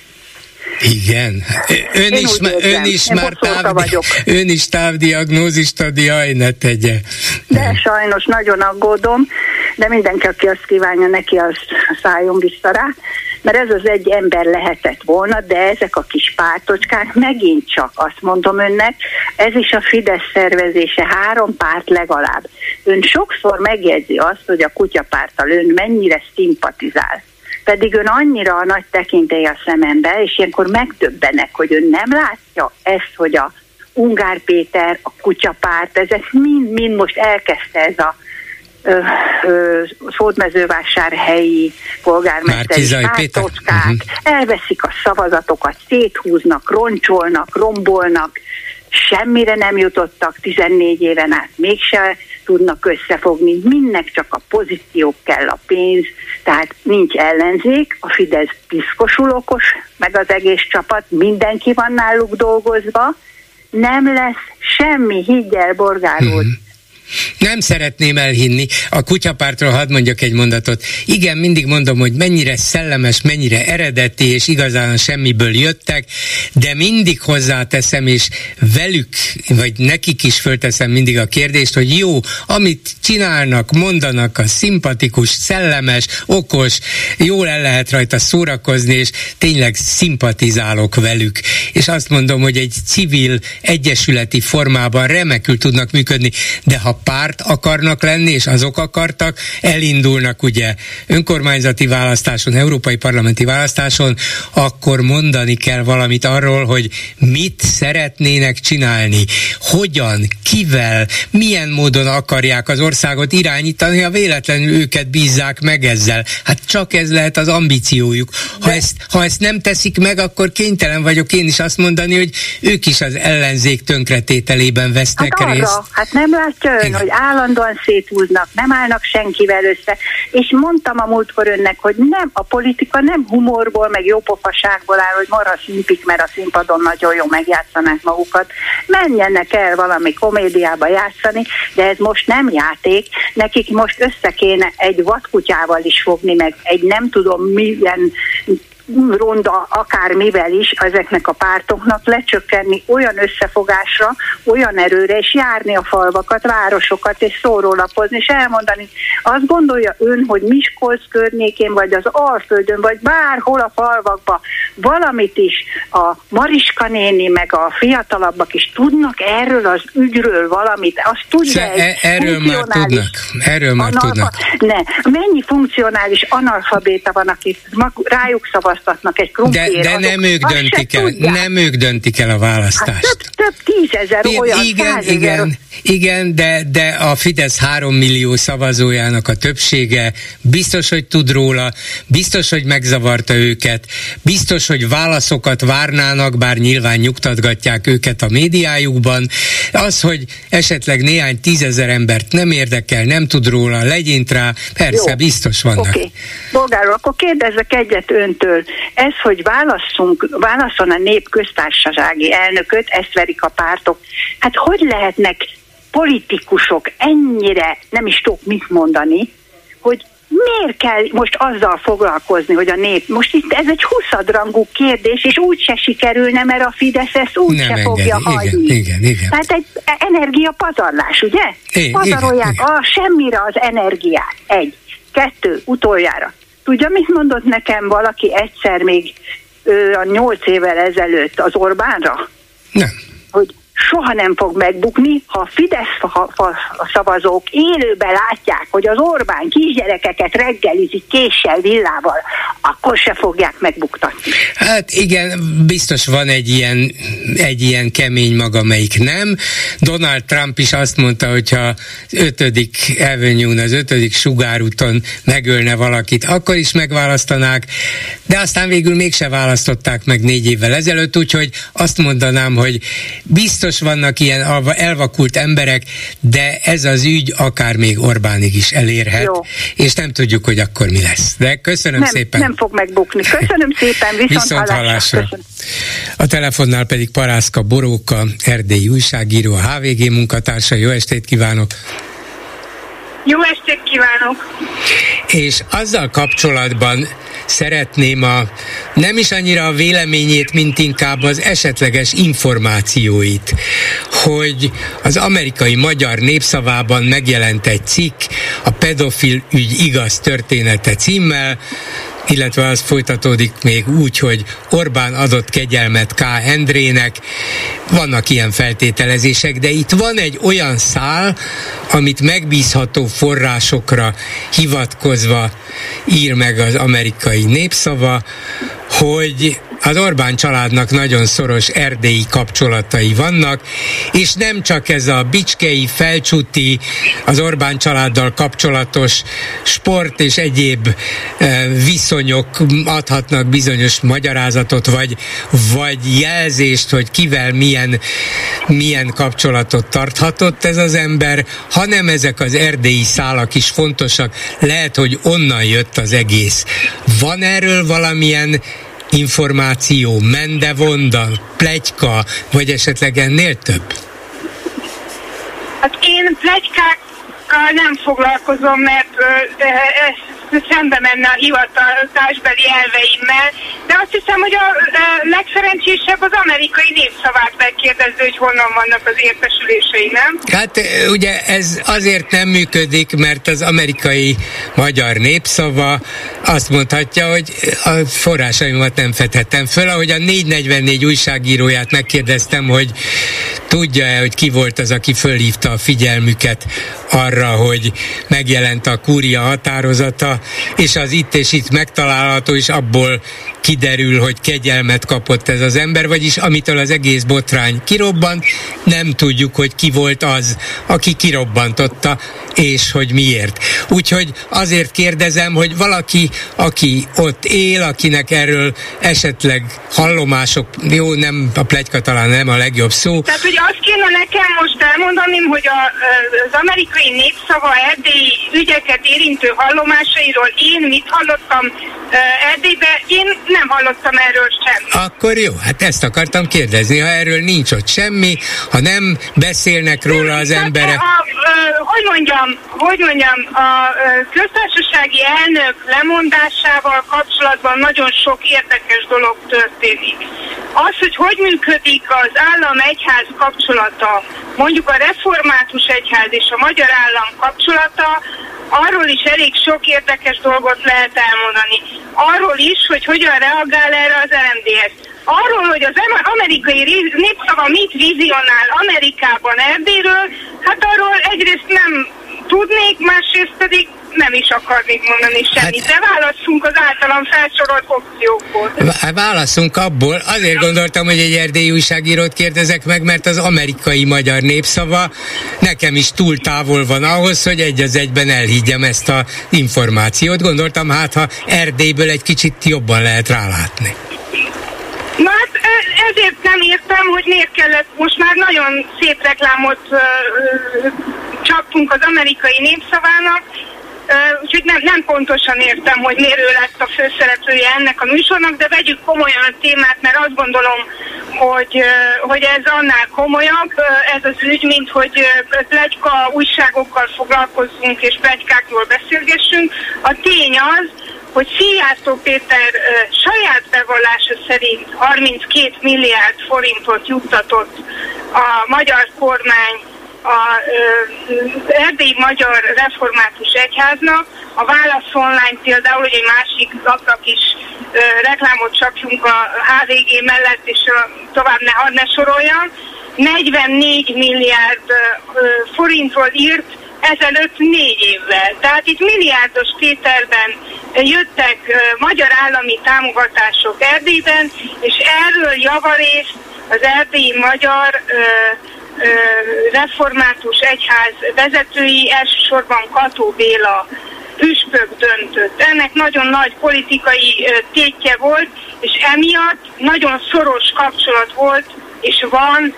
igen. Ön Én is, ön is már távdi, ön is távdiagnózist ad, jaj, ne tegye. De sajnos nagyon aggódom, de mindenki, aki azt kívánja neki, az szálljon vissza rá, mert ez az egy ember lehetett volna, de ezek a kis pártocskák megint csak azt mondom önnek, ez is a Fidesz szervezése, három párt legalább. Ön sokszor megjegyzi azt, hogy a kutyapárttal ön mennyire szimpatizál pedig ön annyira a nagy tekintély a szemembe, és ilyenkor megdöbbenek, hogy ön nem látja ezt, hogy a Ungár Péter, a kutyapárt, ezek mind-mind most elkezdte ez a Szódmezővásárhelyi polgármesteri pártockák, uh-huh. elveszik a szavazatokat, széthúznak, roncsolnak, rombolnak, semmire nem jutottak 14 éven át, mégse tudnak összefogni, mindnek csak a pozíciók kell, a pénz, tehát nincs ellenzék, a Fidesz piszkosul okos, meg az egész csapat, mindenki van náluk dolgozva, nem lesz semmi, higgyel, Borgár úr. Mm-hmm nem szeretném elhinni. A kutyapártról hadd mondjak egy mondatot. Igen, mindig mondom, hogy mennyire szellemes, mennyire eredeti, és igazán semmiből jöttek, de mindig hozzáteszem, és velük, vagy nekik is fölteszem mindig a kérdést, hogy jó, amit csinálnak, mondanak, a szimpatikus, szellemes, okos, jól el lehet rajta szórakozni, és tényleg szimpatizálok velük. És azt mondom, hogy egy civil, egyesületi formában remekül tudnak működni, de ha párt akarnak lenni, és azok akartak, elindulnak ugye önkormányzati választáson, európai parlamenti választáson, akkor mondani kell valamit arról, hogy mit szeretnének csinálni, hogyan, kivel, milyen módon akarják az országot irányítani, ha véletlenül őket bízzák meg ezzel. Hát csak ez lehet az ambíciójuk. Ha ezt, ha ezt nem teszik meg, akkor kénytelen vagyok én is azt mondani, hogy ők is az ellenzék tönkretételében vesznek hát arra, részt. Hát nem látja ön, hogy állandóan széthúznak, nem állnak senkivel össze. És mondtam a múltkor önnek, hogy nem, a politika nem humorból, meg jópofaságból áll, hogy marha szimpik, mert a színpadon nagyon jó megjátszanák magukat. Menjenek el valami komédiába játszani, de ez most nem játék. Nekik most össze kéne egy vadkutyával is fogni, meg egy nem tudom milyen ronda akármivel is ezeknek a pártoknak lecsökkenni olyan összefogásra, olyan erőre, és járni a falvakat, városokat, és szórólapozni, és elmondani. Azt gondolja ön, hogy Miskolc környékén, vagy az Alföldön, vagy bárhol a falvakban valamit is a Mariska néni, meg a fiatalabbak is tudnak erről az ügyről valamit. Azt tudja e- erről már tudnak. Erről már analfa- tudnak. Ne. Mennyi funkcionális analfabéta van, aki rájuk szavaz választatnak egy krumplira. De, de nem ők döntik el, tudják. nem ők döntik el a választást. Hát több, több tízezer igen, olyan, Igen, igen, igen, de, de a Fidesz három millió szavazójának a többsége biztos, hogy tud róla, biztos, hogy megzavarta őket, biztos, hogy válaszokat várnának, bár nyilván nyugtatgatják őket a médiájukban. Az, hogy esetleg néhány tízezer embert nem érdekel, nem tud róla, legyint rá, persze, Jó. biztos vannak. Oké. Okay. Bolgárul, akkor kérdezzek egyet öntől. Ez, hogy válasszunk, válaszol a nép köztársasági elnököt, ezt verik a pártok. Hát hogy lehetnek politikusok ennyire, nem is tudok mit mondani, hogy miért kell most azzal foglalkozni, hogy a nép, most itt ez egy huszadrangú kérdés, és úgy se sikerülne, mert a Fidesz ezt úgy nem se engedi. fogja hagyni. Igen, igen, igen. Tehát egy energiapazarlás, ugye? É, Pazarolják igen, a semmire az energiát. Egy. Kettő, utoljára. Tudja, mit mondott nekem valaki egyszer még ö, a nyolc évvel ezelőtt az Orbánra? Nem. Hogy soha nem fog megbukni, ha a Fidesz szavazók élőben látják, hogy az Orbán kisgyerekeket reggelizik késsel, villával, akkor se fogják megbuktatni. Hát igen, biztos van egy ilyen, egy ilyen kemény maga, melyik nem. Donald Trump is azt mondta, hogyha ötödik avenue az ötödik sugárúton megölne valakit, akkor is megválasztanák, de aztán végül mégse választották meg négy évvel ezelőtt, úgyhogy azt mondanám, hogy biztos biztos vannak ilyen elvakult emberek, de ez az ügy akár még Orbánig is elérhet, Jó. és nem tudjuk, hogy akkor mi lesz. De köszönöm nem, szépen. Nem fog megbukni. Köszönöm szépen, viszont, viszont hallásra. A telefonnál pedig Parászka Boróka, erdélyi újságíró, a HVG munkatársa. Jó estét kívánok! Jó estét kívánok! És azzal kapcsolatban szeretném a nem is annyira a véleményét, mint inkább az esetleges információit, hogy az amerikai magyar népszavában megjelent egy cikk, a pedofil ügy igaz története címmel, illetve az folytatódik még úgy, hogy Orbán adott kegyelmet K. Endrének. Vannak ilyen feltételezések, de itt van egy olyan szál, amit megbízható forrásokra hivatkozva ír meg az amerikai népszava, hogy az Orbán családnak nagyon szoros erdélyi kapcsolatai vannak, és nem csak ez a bicskei, felcsúti, az Orbán családdal kapcsolatos sport és egyéb eh, viszonyok adhatnak bizonyos magyarázatot, vagy, vagy jelzést, hogy kivel milyen, milyen kapcsolatot tarthatott ez az ember, hanem ezek az erdélyi szálak is fontosak. Lehet, hogy onnan jött az egész. Van erről valamilyen információ, mendevonda, plegyka, vagy esetleg ennél több? Hát én plegykákkal nem foglalkozom, mert ez szembe menne a hivatalásbeli elveimmel, de azt hiszem, hogy a, legszerencsésebb az amerikai népszavát megkérdezni, hogy honnan vannak az értesülései, nem? Hát ugye ez azért nem működik, mert az amerikai magyar népszava azt mondhatja, hogy a forrásaimat nem fedhetem föl, ahogy a 444 újságíróját megkérdeztem, hogy tudja-e, hogy ki volt az, aki fölhívta a figyelmüket arra, hogy megjelent a kúria határozata, és az itt és itt megtalálható, és abból kiderül, hogy kegyelmet kapott ez az ember, vagyis amitől az egész botrány kirobbant, nem tudjuk, hogy ki volt az, aki kirobbantotta, és hogy miért. Úgyhogy azért kérdezem, hogy valaki, aki ott él, akinek erről esetleg hallomások, jó, nem a plegyka talán nem a legjobb szó. Tehát, hogy azt kéne nekem most elmondani, hogy a, az amerikai népszava erdélyi ügyeket érintő hallomásairól én mit hallottam Erdélybe, én nem hallottam erről semmi. Akkor jó, hát ezt akartam kérdezni, ha erről nincs ott semmi, ha nem beszélnek róla az emberek. A, a, hogy mondjam, hogy mondjam, a köztársasági elnök lemondásával kapcsolatban nagyon sok érdekes dolog történik. Az, hogy hogy működik az állam-egyház kapcsolata, mondjuk a református egyház és a magyar állam kapcsolata, arról is elég sok érdekes dolgot lehet elmondani. Arról is, hogy hogyan reagál erre az RMDS. Arról, hogy az amerikai népszava mit vizionál Amerikában Erdélyről, hát arról egyrészt nem tudnék, másrészt pedig nem is akarnék mondani semmit, hát, de válaszunk az általam felsorolt opciókból. Válaszunk abból, azért gondoltam, hogy egy erdélyi újságírót kérdezek meg, mert az amerikai magyar népszava nekem is túl távol van ahhoz, hogy egy az egyben elhiggyem ezt a információt. Gondoltam, hát ha Erdélyből egy kicsit jobban lehet rálátni. Na hát e, ezért nem értem, hogy miért kellett, most már nagyon szép reklámot uh, csaptunk az amerikai népszavának, úgyhogy nem, nem pontosan értem, hogy miért ő lett a főszereplője ennek a műsornak, de vegyük komolyan a témát, mert azt gondolom, hogy, hogy ez annál komolyabb, ez az ügy, mint hogy plegyka újságokkal foglalkozzunk és plegykákról beszélgessünk. A tény az, hogy Szijjártó Péter saját bevallása szerint 32 milliárd forintot juttatott a magyar kormány az Erdély Magyar Református Egyháznak, a Válasz Online például, hogy egy másik lapnak is reklámot csapjunk a HVG mellett, és tovább ne, ne soroljam, 44 milliárd forintról írt ezelőtt négy évvel. Tehát itt milliárdos tételben jöttek magyar állami támogatások Erdélyben, és erről javarészt az erdélyi magyar református egyház vezetői, elsősorban Kató Béla püspök döntött. Ennek nagyon nagy politikai tétje volt, és emiatt nagyon szoros kapcsolat volt, és van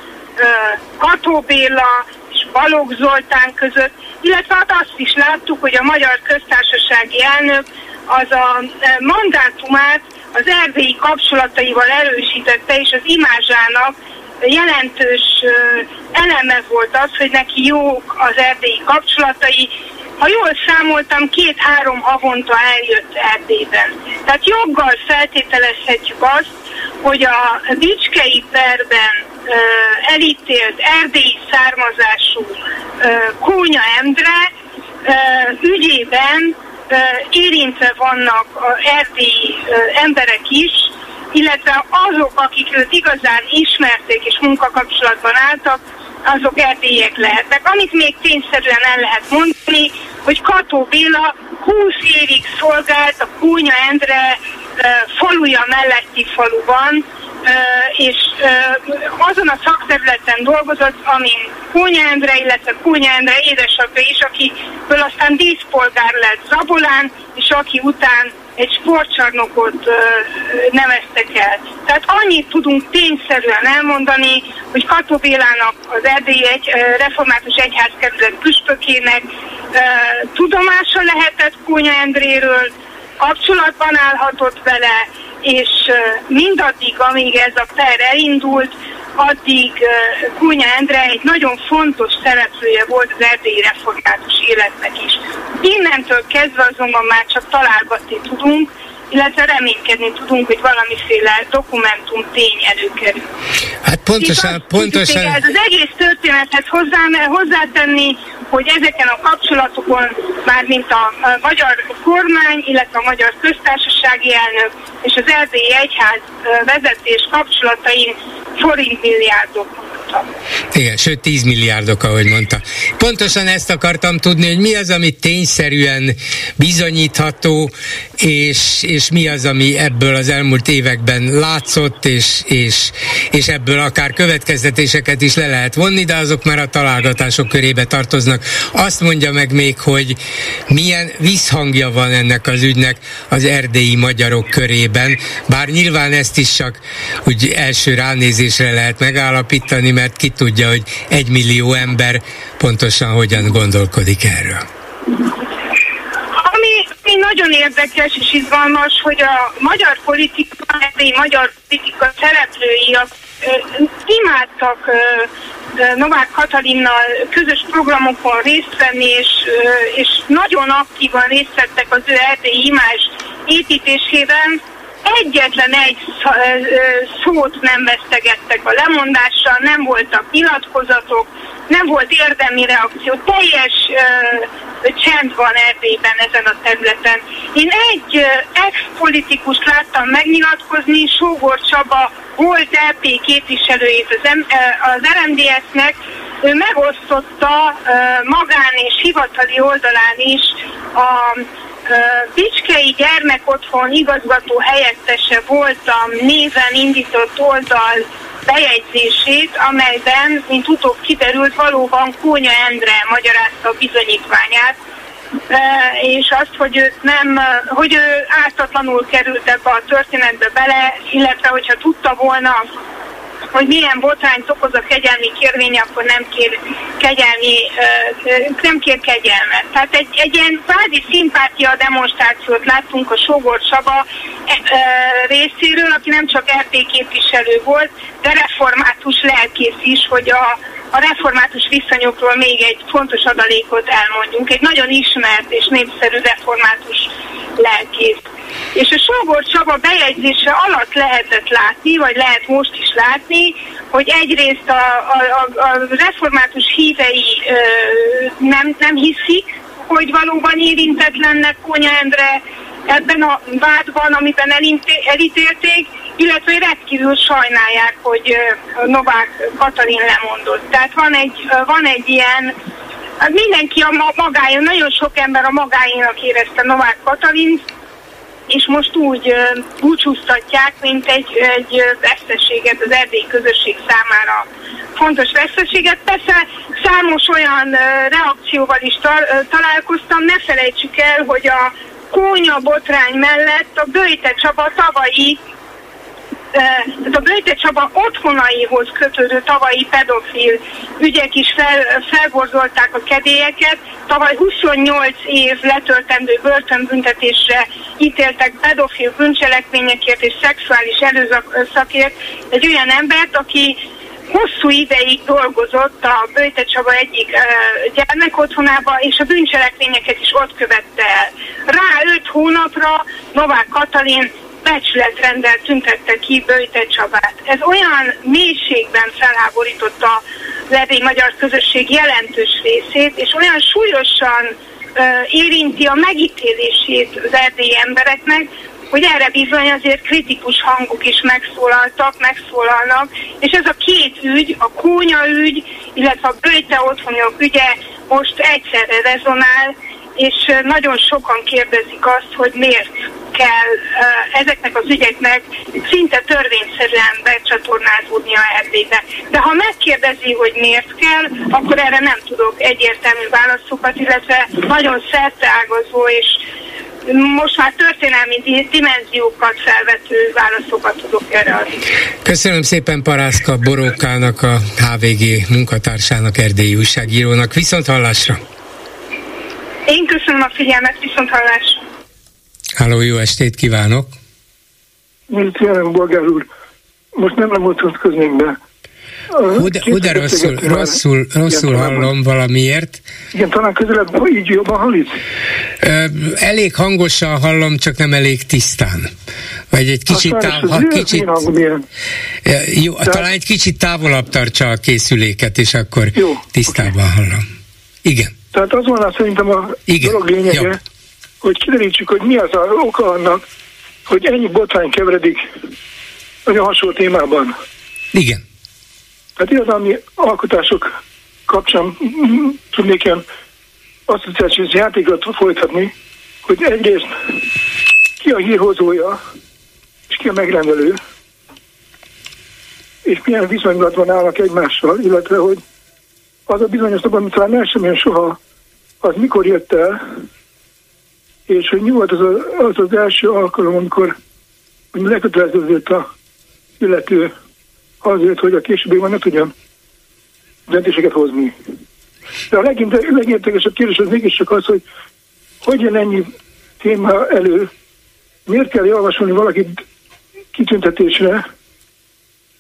Kató Béla és Balogh Zoltán között, illetve hát azt is láttuk, hogy a Magyar Köztársasági Elnök az a mandátumát az erdélyi kapcsolataival erősítette, és az imázsának jelentős eleme volt az, hogy neki jók az erdélyi kapcsolatai. Ha jól számoltam, két-három havonta eljött Erdélyben. Tehát joggal feltételezhetjük azt, hogy a Bicskei perben elítélt erdélyi származású uh, Kónya Endre ügyében érintve vannak a erdélyi emberek is, illetve azok, akik őt igazán ismerték és munkakapcsolatban álltak, azok erdélyek lehetnek. Amit még tényszerűen el lehet mondani, hogy Kató Béla 20 évig szolgált a Kúnya Endre faluja melletti faluban, és azon a szakterületen dolgozott, amin Kónya Endre, illetve Kónya Endre édesapja is, akiből aztán díszpolgár lett Zabolán, és aki után egy sportcsarnokot neveztek el. Tehát annyit tudunk tényszerűen elmondani, hogy Kató Bélának az Erdélyi egy, Református Egyházkerület püspökének tudomása lehetett Kónya Endréről, kapcsolatban állhatott vele, és mindaddig, amíg ez a per elindult, addig Kúnya Endre egy nagyon fontos szereplője volt az erdélyi református életnek is. Innentől kezdve azonban már csak találgatni tudunk, illetve reménykedni tudunk, hogy valamiféle dokumentum tény előkerül. Hát pontosan, Itt pontosan. Ez az egész történethez hozzá, hozzátenni, hogy ezeken a kapcsolatokon, már mint a, a magyar kormány, illetve a magyar köztársasági elnök és az erdélyi egyház vezetés kapcsolatain fuori il Igen, sőt 10 milliárdok, ahogy mondta. Pontosan ezt akartam tudni, hogy mi az, ami tényszerűen bizonyítható, és, és mi az, ami ebből az elmúlt években látszott, és, és, és ebből akár következtetéseket is le lehet vonni, de azok már a találgatások körébe tartoznak. Azt mondja meg még, hogy milyen visszhangja van ennek az ügynek az erdélyi magyarok körében, bár nyilván ezt is csak úgy első ránézésre lehet megállapítani, mert ki tudja, hogy egy millió ember pontosan hogyan gondolkodik erről. Ami, ami nagyon érdekes és izgalmas, hogy a magyar politika, a magyar politika szereplői a, ö, imádtak Novák Katalinnal közös programokon részt venni, és, és nagyon aktívan részt vettek az ő erdélyi imázs építésében, egyetlen egy szót nem vesztegettek a lemondással, nem voltak nyilatkozatok, nem volt érdemi reakció, teljes csend van Erdélyben ezen a területen. Én egy ex-politikus láttam megnyilatkozni, Sógor Csaba volt LP képviselőjét az, M- az RMDS-nek, ő megosztotta magán és hivatali oldalán is a Bicskei Gyermekotthon igazgató helyettese voltam néven indított oldal bejegyzését, amelyben, mint utóbb kiderült, valóban Kónya Endre magyarázta a bizonyítványát, és azt, hogy ő nem, hogy ő ártatlanul került ebbe a történetbe bele, illetve hogyha tudta volna, hogy milyen botrányt okoz a kegyelmi kérvény, akkor nem kér kegyelmi, nem kér kegyelmet. Tehát egy, egy ilyen kvázi szimpátia demonstrációt láttunk a Sógor Csaba részéről, aki nem csak RT képviselő volt, de református lelkész is, hogy a, a református viszonyokról még egy fontos adalékot elmondjunk. Egy nagyon ismert és népszerű református lelkész. És a Sógor Csaba bejegyzése alatt lehetett látni, vagy lehet most is látni, hogy egyrészt a, a, a, református hívei ö, nem, nem hiszik, hogy valóban érintetlennek Kónya Endre ebben a vádban, amiben elítélték, illetve rendkívül sajnálják, hogy Novák Katalin lemondott. Tehát van egy, van egy ilyen, hát mindenki a magája, nagyon sok ember a magáinak érezte Novák Katalint, és most úgy búcsúztatják, mint egy, egy veszteséget az erdélyi közösség számára fontos veszteséget. Persze számos olyan reakcióval is ta- találkoztam, ne felejtsük el, hogy a kónya botrány mellett a Böjte Csaba tavalyi tehát a Böjte Csaba otthonaihoz kötődő tavalyi pedofil ügyek is fel, felborzolták a kedélyeket. Tavaly 28 év letöltendő börtönbüntetésre ítéltek pedofil bűncselekményekért és szexuális erőszakért egy olyan embert, aki hosszú ideig dolgozott a Böjte Csaba egyik uh, gyermekotthonába, és a bűncselekményeket is ott követte el. Rá öt hónapra Novák Katalin becsületrendel tüntette ki Böjte Csabát. Ez olyan mélységben felháborította az erdélyi magyar közösség jelentős részét, és olyan súlyosan uh, érinti a megítélését az erdélyi embereknek, hogy erre bizony azért kritikus hangok is megszólaltak, megszólalnak, és ez a két ügy, a kónya ügy, illetve a bőjte otthonok ügye most egyszerre rezonál, és nagyon sokan kérdezik azt, hogy miért kell ezeknek az ügyeknek szinte törvényszerűen becsatornázódnia Erdélybe. De ha megkérdezi, hogy miért kell, akkor erre nem tudok egyértelmű válaszokat, illetve nagyon szerteágazó és most már történelmi dimenziókat felvető válaszokat tudok erre adni. Köszönöm szépen Parászka Borókának, a HVG munkatársának, erdélyi újságírónak. Viszont hallásra! Én köszönöm a figyelmet, viszont hallásra! Háló, jó estét kívánok! Mint jelen, Bolgár úr, most nem lemutatkoznék be. Hú de, rosszul, rosszul, rosszul igen, hallom valamiért. Igen, talán közelebb így jobban hallít? Elég hangosan hallom, csak nem elég tisztán. Vagy egy kicsit, táv, ha, kicsit jó, Tehát... talán egy kicsit távolabb tartsa a készüléket, és akkor jó, tisztában okay. hallom. Igen. Tehát az van szerintem a Igen. dolog lényege, jó. hogy kiderítsük, hogy mi az a oka annak, hogy ennyi botrány keveredik nagyon hasonló témában. Igen. Tehát irodalmi alkotások kapcsán tudnék ilyen asszociációs játékot folytatni, hogy egyrészt ki a hírhozója, és ki a megrendelő, és milyen viszonylatban állnak egymással, illetve hogy az a bizonyos nap, amit talán el sem soha, az mikor jött el, és hogy mi volt az, a, az, az első alkalom, amikor leköteleződött a illető azért, hogy a későbbiekben ne tudjon döntéseket hozni. De a legértekesebb kérdés az mégiscsak az, hogy hogy jön ennyi téma elő, miért kell javasolni valakit kitüntetésre,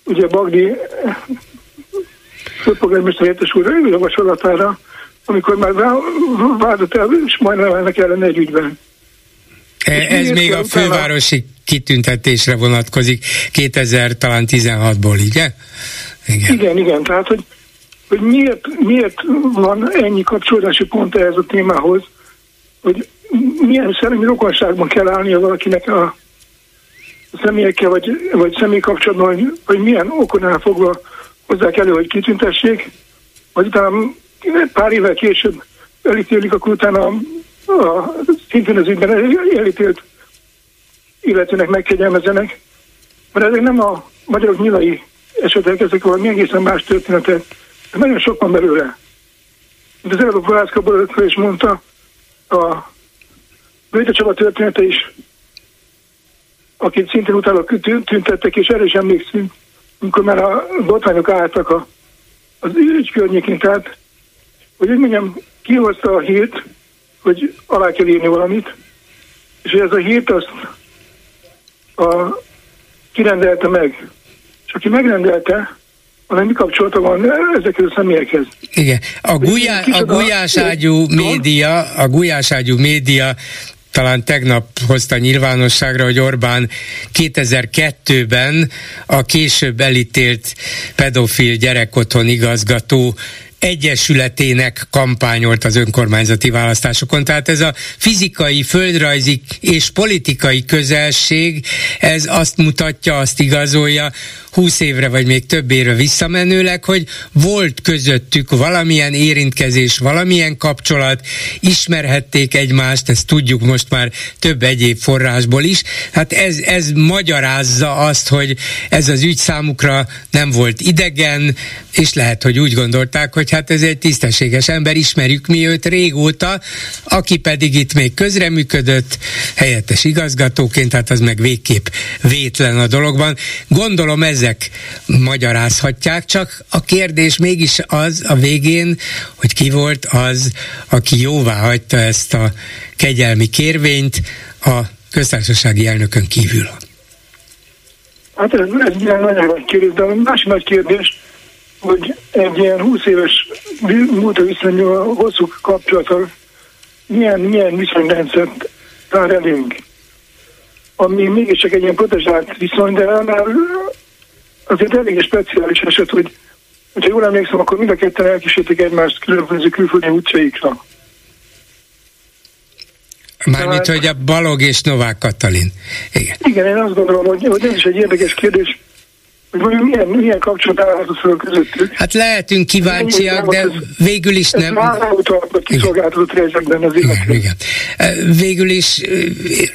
ugye Bagdi főpolgármester helyettes úr javaslatára, amikor már vádat el, és majdnem elnek ellene egy ügyben. E, ez még a fővárosi kitüntetésre vonatkozik 2000 talán 16-ból, ugye? Igen, igen, igen tehát hogy, hogy miért, miért van ennyi kapcsolódási pont ehhez a témához, hogy milyen szellemi rokonságban kell állnia valakinek a személyekkel, vagy, vagy személy kapcsolatban, hogy, hogy milyen okonál fogva hozzák elő, hogy kitüntessék, vagy utána pár évvel később elítélik, akkor utána a, a, szintén az ügyben elítélt illetőnek megkegyelmezenek, mert ezek nem a magyarok nyilai esetek, ezek valami egészen más történetek, de nagyon sok van belőle. Mint az előbb Valászka is mondta, a Bőte Csaba története is, akit szintén utána tüntettek, és erre is emlékszünk, amikor már a botrányok álltak a, az ügy környékén, tehát, hogy úgy mondjam, kihozta a hírt, hogy alá kell írni valamit, és hogy ez a hírt azt a, kirendelte meg. És aki megrendelte, hanem mi kapcsolata van ezekhez a személyekhez. Igen. A, gulyá, a gulyáságyú média, a gulyáságyú média talán tegnap hozta nyilvánosságra, hogy Orbán 2002-ben a később elítélt pedofil gyerekotthon igazgató egyesületének kampányolt az önkormányzati választásokon. Tehát ez a fizikai, földrajzi és politikai közelség, ez azt mutatja, azt igazolja, 20 évre vagy még több évre visszamenőleg, hogy volt közöttük valamilyen érintkezés, valamilyen kapcsolat, ismerhették egymást, ezt tudjuk most már több egyéb forrásból is. Hát ez, ez magyarázza azt, hogy ez az ügy számukra nem volt idegen, és lehet, hogy úgy gondolták, hogy hát ez egy tisztességes ember, ismerjük mi őt régóta, aki pedig itt még közreműködött, helyettes igazgatóként, hát az meg végképp vétlen a dologban. Gondolom ez ezek magyarázhatják, csak a kérdés mégis az a végén, hogy ki volt az, aki jóvá hagyta ezt a kegyelmi kérvényt a köztársasági elnökön kívül. Hát ez, ez egy nagyon nagy kérdés, de a másik nagy kérdés, hogy egy ilyen 20 éves múltra viszonyuló hosszú kapcsolata milyen, milyen viszonyrendszert tár elénk, ami mégiscsak egy ilyen protezált viszony, de annál azért elég speciális eset, hogy ha jól emlékszem, akkor mind a ketten elkísérték egymást különböző külföldi útjaikra. Mármint, hogy a Balog és Novák Katalin. Igen. Igen, én azt gondolom, hogy, hogy ez is egy érdekes kérdés, hogy milyen, milyen kapcsolat állhat föl közöttük. Hát lehetünk kíváncsiak, de végül is nem. Ez kiszolgáltatott helyzetben az illető. Igen. Végül is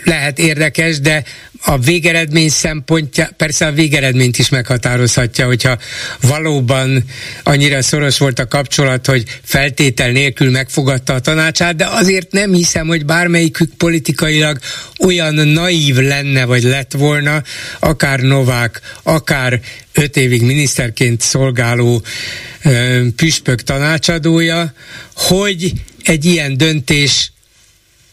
lehet érdekes, de a végeredmény szempontja, persze a végeredményt is meghatározhatja, hogyha valóban annyira szoros volt a kapcsolat, hogy feltétel nélkül megfogadta a tanácsát, de azért nem hiszem, hogy bármelyikük politikailag olyan naív lenne, vagy lett volna, akár Novák, akár öt évig miniszterként szolgáló püspök tanácsadója, hogy egy ilyen döntés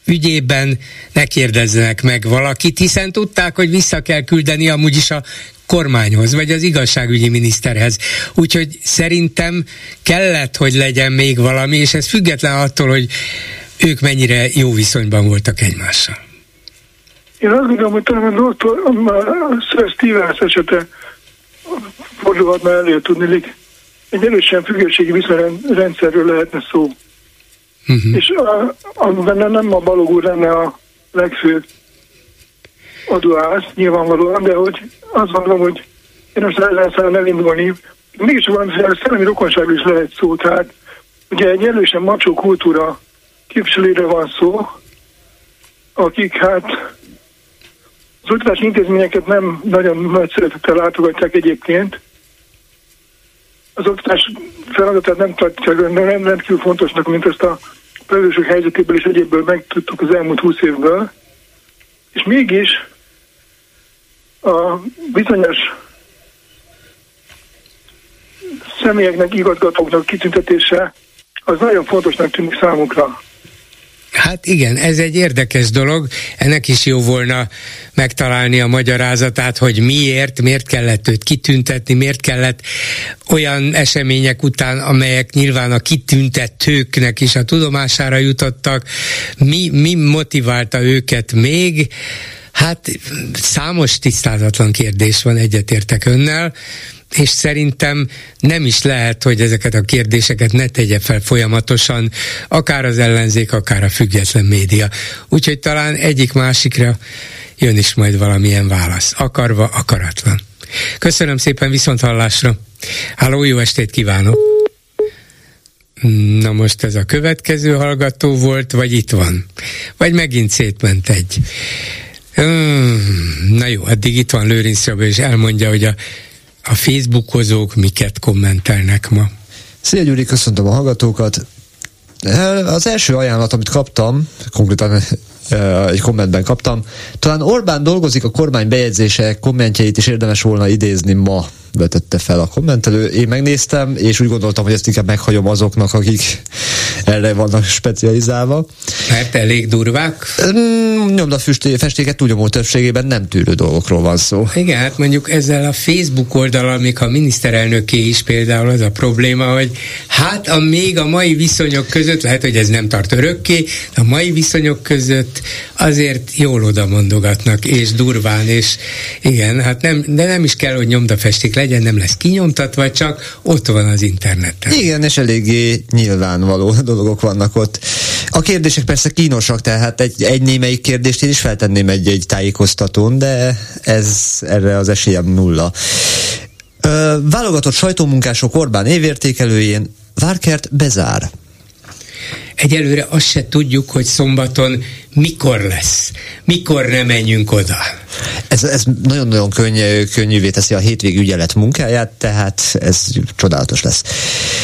ügyében ne kérdezzenek meg valakit, hiszen tudták, hogy vissza kell küldeni amúgy is a kormányhoz, vagy az igazságügyi miniszterhez. Úgyhogy szerintem kellett, hogy legyen még valami, és ez független attól, hogy ők mennyire jó viszonyban voltak egymással. Én azt gondolom, hogy talán a doktor, a Stevens esete fordulhatna elő tudni, egy erősen függőségi viszonyrendszerről lehetne szó. Uh-huh. És amiben nem a Balog úr lenne a legfőbb adóász, nyilvánvalóan, de hogy azt gondolom, hogy én most szeretném elindulni, mégis valamiféle szellemi rokonságról is lehet szó, tehát ugye egy erősen macsó kultúra képviselőre van szó, akik hát az oktatási intézményeket nem nagyon nagy szeretettel látogatják egyébként. Az oktatás feladatát nem tartják nem rendkívül fontosnak, mint ezt a pedagógusok helyzetéből és egyébből megtudtuk az elmúlt húsz évből. És mégis a bizonyos személyeknek, igazgatóknak kitüntetése az nagyon fontosnak tűnik számukra. Hát igen, ez egy érdekes dolog, ennek is jó volna megtalálni a magyarázatát, hogy miért, miért kellett őt kitüntetni, miért kellett olyan események után, amelyek nyilván a kitüntetőknek is a tudomására jutottak, mi, mi motiválta őket még, Hát számos tisztázatlan kérdés van, egyetértek önnel, és szerintem nem is lehet, hogy ezeket a kérdéseket ne tegye fel folyamatosan, akár az ellenzék, akár a független média. Úgyhogy talán egyik másikra jön is majd valamilyen válasz. Akarva, akaratlan. Köszönöm szépen viszont hallásra. Háló, jó estét kívánok! Na most ez a következő hallgató volt, vagy itt van? Vagy megint szétment egy. Na jó, addig itt van Lőrinc Csaba, és elmondja, hogy a a Facebookozók miket kommentelnek ma. Szia Gyuri, köszöntöm a hallgatókat. Az első ajánlat, amit kaptam, konkrétan egy kommentben kaptam, talán Orbán dolgozik a kormány bejegyzése kommentjeit is érdemes volna idézni ma vetette fel a kommentelő. Én megnéztem, és úgy gondoltam, hogy ezt inkább meghagyom azoknak, akik erre vannak specializálva. Mert elég durvák? Nyomda festéket túlnyomó többségében nem tűrő dolgokról van szó. Igen, hát mondjuk ezzel a Facebook oldalal, még a miniszterelnöké is például az a probléma, hogy hát a még a mai viszonyok között, lehet, hogy ez nem tart örökké, a mai viszonyok között azért jól oda mondogatnak, és durván, és igen, hát nem, de nem is kell, hogy nyomdafesték legyen, nem lesz kinyomtatva, csak ott van az interneten. Igen, és eléggé nyilvánvaló dolgok vannak ott. A kérdések persze kínosak, tehát egy, egy némelyik kérdést én is feltenném egy-egy tájékoztatón, de ez erre az esélyem nulla. Ö, válogatott sajtómunkások Orbán évértékelőjén Várkert bezár. Egyelőre azt se tudjuk, hogy szombaton mikor lesz, mikor ne menjünk oda. Ez, ez nagyon-nagyon könnyű, könnyűvé teszi a hétvég ügyelet munkáját, tehát ez csodálatos lesz.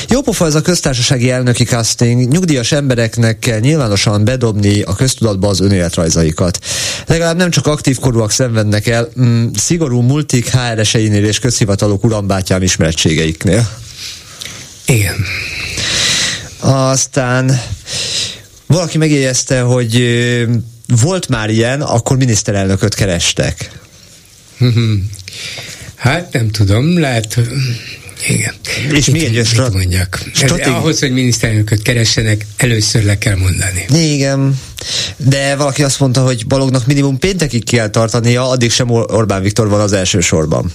Jópofa ez a köztársasági elnöki casting, nyugdíjas embereknek kell nyilvánosan bedobni a köztudatba az önéletrajzaikat. Legalább nem csak aktív korúak szenvednek el, mm, szigorú multik HR-eseinél és közhivatalok urambátyám ismerettségeiknél. Igen. Aztán valaki megjegyezte, hogy volt már ilyen, akkor miniszterelnököt kerestek. Hát nem tudom, lehet, igen. És még egy strat- mondjak. Stratég... ahhoz, hogy miniszterelnököt keressenek, először le kell mondani. Igen. De valaki azt mondta, hogy Balognak minimum péntekig kell tartania, addig sem Orbán Viktor van az első sorban.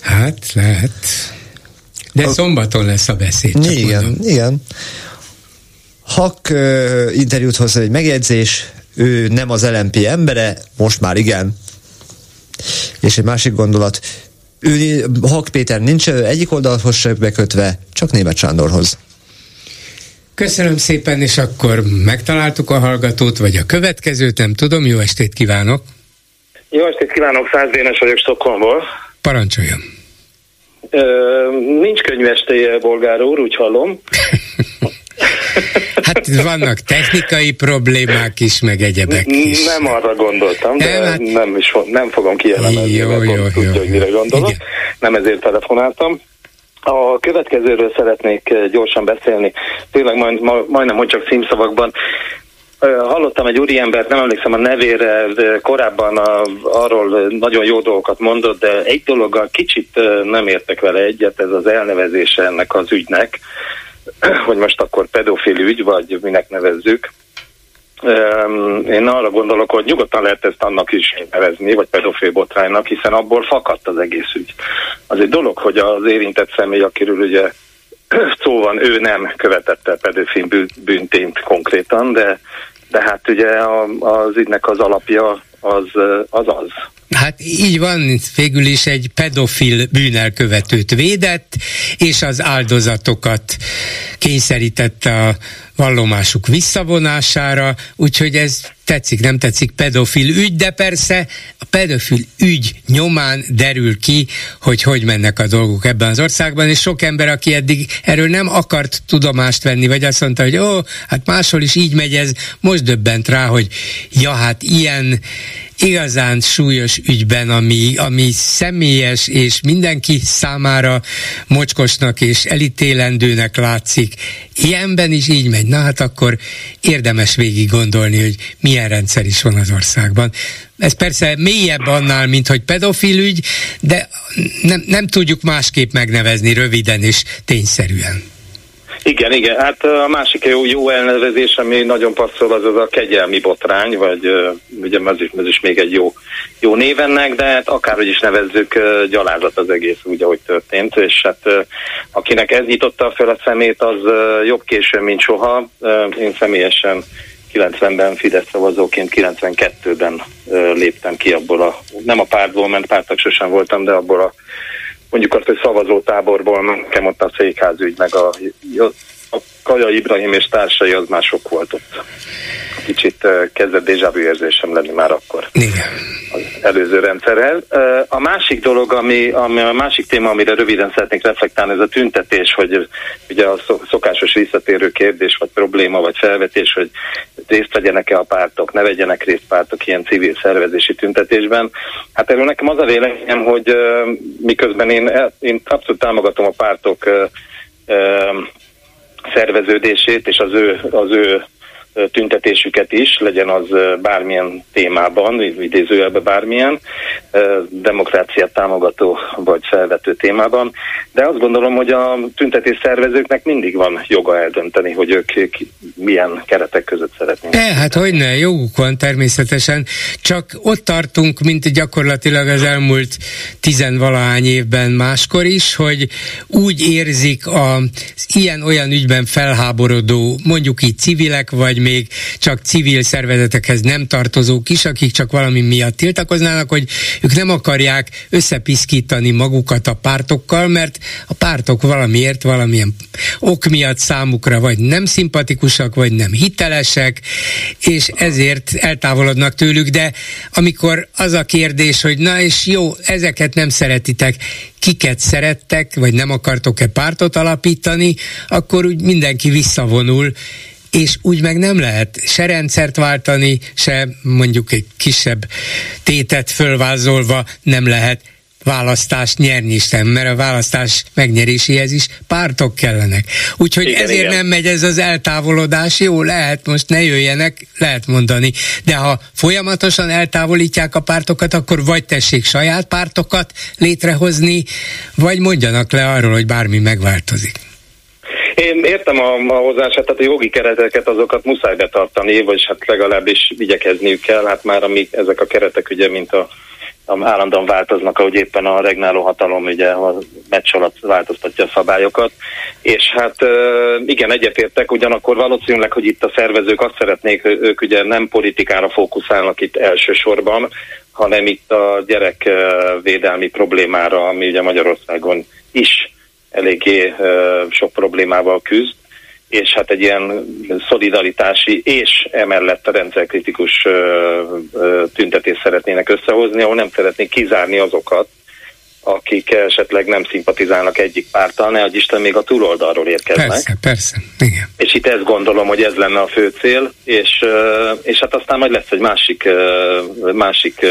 Hát, lehet. De a... szombaton lesz a beszéd. igen, mondom. igen. Hak interjút hozzá egy megjegyzés, ő nem az LMP embere, most már igen. És egy másik gondolat, Ő, Hak Péter nincs egyik oldalhoz se bekötve, csak német Sándorhoz. Köszönöm szépen, és akkor megtaláltuk a hallgatót, vagy a következőt, nem tudom. Jó estét kívánok! Jó estét kívánok, Száz Dénes vagyok Stockholmból. Parancsoljon! Nincs könnyű estéje, bolgár úr, úgy hallom. Hát vannak technikai problémák is, meg egyebek is. Nem arra gondoltam, de nem, hát... nem, is, nem fogom kijelenteni, jó, mert jó, tudja, jó, hogy mire gondolok. Igen. Nem ezért telefonáltam. A következőről szeretnék gyorsan beszélni, tényleg majd, majdnem, hogy csak címszavakban. Hallottam egy úriembert, nem emlékszem a nevére, de korábban a, arról nagyon jó dolgokat mondott, de egy dologgal kicsit nem értek vele egyet, ez az elnevezése ennek az ügynek, hogy most akkor pedofil ügy, vagy minek nevezzük. Én arra gondolok, hogy nyugodtan lehet ezt annak is nevezni, vagy pedofil botránynak, hiszen abból fakadt az egész ügy. Az egy dolog, hogy az érintett személy, akiről ugye szó van, ő nem követette pedofil bűntént konkrétan, de, de hát ugye az ügynek az alapja az az. az. Hát így van, végül is egy pedofil bűnelkövetőt védett, és az áldozatokat kényszerítette a vallomásuk visszavonására, úgyhogy ez tetszik, nem tetszik pedofil ügy, de persze a pedofil ügy nyomán derül ki, hogy hogy mennek a dolgok ebben az országban, és sok ember, aki eddig erről nem akart tudomást venni, vagy azt mondta, hogy ó, hát máshol is így megy ez, most döbbent rá, hogy ja, hát ilyen igazán súlyos ügyben, ami, ami személyes és mindenki számára mocskosnak és elítélendőnek látszik, ilyenben is így megy. Na hát akkor érdemes végig gondolni, hogy milyen rendszer is van az országban. Ez persze mélyebb annál, mint hogy pedofil ügy, de nem, nem tudjuk másképp megnevezni röviden és tényszerűen. Igen, igen. Hát a másik jó, jó elnevezés, ami nagyon passzol, az az a kegyelmi botrány, vagy ugye ez is, ez is még egy jó, jó névennek, de hát akárhogy is nevezzük, gyalázat az egész úgy, ahogy történt, és hát akinek ez nyitotta fel a szemét, az jobb későn, mint soha. Én személyesen 90-ben Fidesz szavazóként 92-ben léptem ki abból a, nem a pártból, mert pártak sosem voltam, de abból a mondjuk azt, hogy szavazótáborból nekem ott a székházügy, meg a, a Kaja Ibrahim és társai az már sok volt ott. Kicsit kezdett déjà vu érzésem lenni már akkor. Igen. Az előző rendszerhez. A másik dolog, ami, ami a másik téma, amire röviden szeretnék reflektálni, ez a tüntetés, hogy ugye a szokásos visszatérő kérdés, vagy probléma, vagy felvetés, hogy részt vegyenek-e a pártok, ne vegyenek részt pártok ilyen civil szervezési tüntetésben. Hát erről nekem az a véleményem, hogy miközben én, én abszolút támogatom a pártok szerveződését és az ő, az ő tüntetésüket is, legyen az bármilyen témában, idézőjelben bármilyen, demokráciát támogató vagy felvető témában, de azt gondolom, hogy a tüntetés szervezőknek mindig van joga eldönteni, hogy ők milyen keretek között szeretnének. E, hát hogy ne, joguk van természetesen, csak ott tartunk, mint gyakorlatilag az elmúlt tizenvalahány évben máskor is, hogy úgy érzik az ilyen-olyan ügyben felháborodó, mondjuk így civilek, vagy még csak civil szervezetekhez nem tartozók is, akik csak valami miatt tiltakoznának, hogy ők nem akarják összepiszkítani magukat a pártokkal, mert a pártok valamiért, valamilyen ok miatt számukra vagy nem szimpatikusak, vagy nem hitelesek, és ezért eltávolodnak tőlük, de amikor az a kérdés, hogy na és jó, ezeket nem szeretitek, kiket szerettek, vagy nem akartok-e pártot alapítani, akkor úgy mindenki visszavonul, és úgy meg nem lehet se rendszert váltani, se mondjuk egy kisebb tétet fölvázolva nem lehet választást nyerni sem, mert a választás megnyeréséhez is pártok kellenek. Úgyhogy igen, ezért igen. nem megy ez az eltávolodás. Jó, lehet, most ne jöjjenek, lehet mondani. De ha folyamatosan eltávolítják a pártokat, akkor vagy tessék saját pártokat létrehozni, vagy mondjanak le arról, hogy bármi megváltozik. Én értem a, a hozását, tehát a jogi kereteket azokat muszáj betartani, vagy hát legalábbis igyekezniük kell, hát már amik ezek a keretek ugye, mint a állandóan változnak, ahogy éppen a regnáló hatalom ugye a meccs alatt változtatja a szabályokat. És hát igen, egyetértek, ugyanakkor valószínűleg, hogy itt a szervezők azt szeretnék, ők ugye nem politikára fókuszálnak itt elsősorban, hanem itt a gyerekvédelmi problémára, ami ugye Magyarországon is eléggé sok problémával küzd, és hát egy ilyen szolidaritási és emellett a rendszerkritikus tüntetést szeretnének összehozni, ahol nem szeretnék kizárni azokat, akik esetleg nem szimpatizálnak egyik pártal, ne hogy Isten még a túloldalról érkeznek. Persze, persze, igen. És itt ezt gondolom, hogy ez lenne a fő cél, és, és hát aztán majd lesz egy másik, másik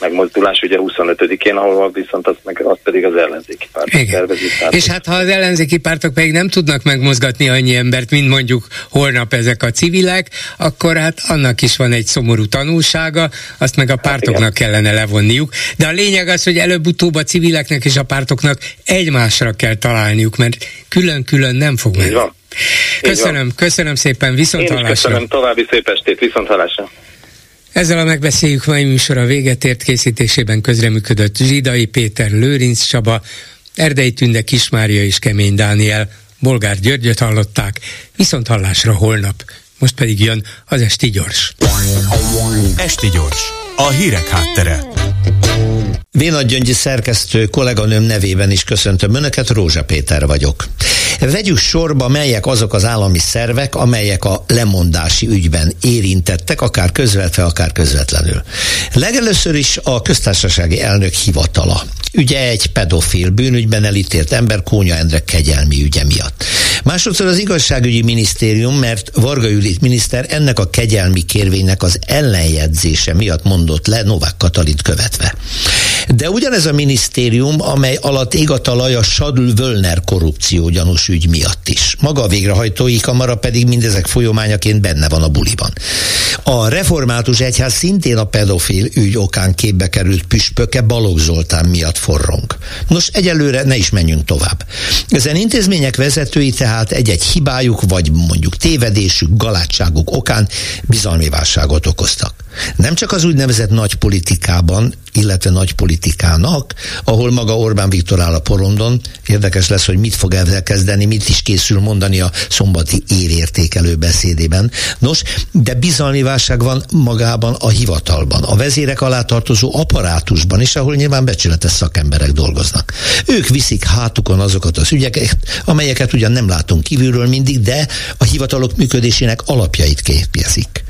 megmozdulás, ugye 25-én, ahol viszont az, meg, az pedig az ellenzéki pártok igen. És hát ha az ellenzéki pártok pedig nem tudnak megmozgatni annyi embert, mint mondjuk holnap ezek a civilek, akkor hát annak is van egy szomorú tanulsága, azt meg a hát pártoknak hát kellene levonniuk. De a lényeg az, hogy előbb-utóbb a civil civileknek és a pártoknak egymásra kell találniuk, mert külön-külön nem fog menni. Köszönöm, köszönöm szépen, viszont Én hallásra. köszönöm, további szép estét, viszont hallásra. Ezzel a megbeszéljük mai műsor a véget ért készítésében közreműködött Zsidai Péter, Lőrinc Csaba, Erdei Tünde, Kismária és Kemény Dániel, Bolgár Györgyöt hallották, viszont hallásra holnap. Most pedig jön az Esti Gyors. Esti Gyors, a hírek háttere. Vénagy Gyöngyi szerkesztő kolléganőm nevében is köszöntöm Önöket, Rózsa Péter vagyok. Vegyük sorba, melyek azok az állami szervek, amelyek a lemondási ügyben érintettek, akár közvetve, akár közvetlenül. Legelőször is a köztársasági elnök hivatala. Ugye egy pedofil bűnügyben elítélt ember Kónya Endre kegyelmi ügye miatt. Másodszor az igazságügyi minisztérium, mert Varga Judit miniszter ennek a kegyelmi kérvénynek az ellenjegyzése miatt mondott le Novák Katalint követve. De ugyanez a minisztérium, amely alatt ég a talaj a Sadl Völner korrupció gyanús ügy miatt is. Maga a végrehajtói kamara pedig mindezek folyamányaként benne van a buliban. A református egyház szintén a pedofil ügy okán képbe került püspöke Balogh Zoltán miatt forrong. Nos, egyelőre ne is menjünk tovább. Ezen intézmények vezetői tehát egy-egy hibájuk, vagy mondjuk tévedésük, galátságuk okán bizalmi válságot okoztak. Nem csak az úgynevezett nagy politikában, illetve nagy politikának, ahol maga Orbán Viktor áll a porondon. Érdekes lesz, hogy mit fog ezzel kezdeni, mit is készül mondani a szombati érértékelő beszédében. Nos, de bizalmi válság van magában a hivatalban, a vezérek alá tartozó apparátusban is, ahol nyilván becsületes szakemberek dolgoznak. Ők viszik hátukon azokat az ügyeket, amelyeket ugyan nem látunk kívülről mindig, de a hivatalok működésének alapjait képezik.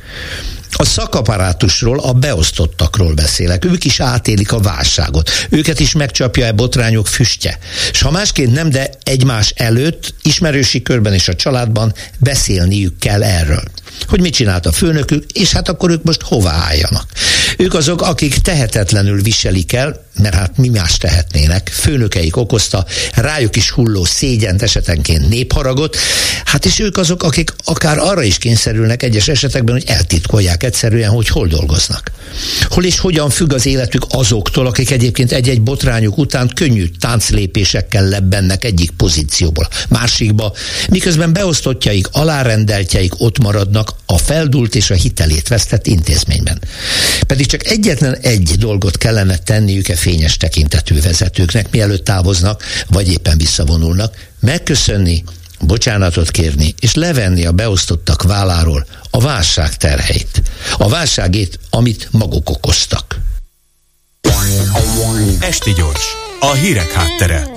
A szakaparátusról, a beosztottakról beszélek. Ők is átélik a válságot. Őket is megcsapja e botrányok füstje. És ha másként nem, de egymás előtt, ismerősi körben és a családban beszélniük kell erről. Hogy mit csinált a főnökük, és hát akkor ők most hová álljanak. Ők azok, akik tehetetlenül viselik el, mert hát mi más tehetnének, főnökeik okozta rájuk is hulló szégyent, esetenként népharagot, hát és ők azok, akik akár arra is kényszerülnek egyes esetekben, hogy eltitkolják egyszerűen, hogy hol dolgoznak. Hol és hogyan függ az életük azoktól, akik egyébként egy-egy botrányuk után könnyű tánclépésekkel lebbennek egyik pozícióból, másikba, miközben beosztottjaik, alárendeltjeik ott maradnak a feldult és a hitelét vesztett intézményben. Pedig csak egyetlen egy dolgot kellene tenniük e fényes tekintetű vezetőknek, mielőtt távoznak, vagy éppen visszavonulnak, megköszönni, bocsánatot kérni, és levenni a beosztottak válláról a válság terheit. A válságét, amit maguk okoztak. Esti gyors, a hírek háttere.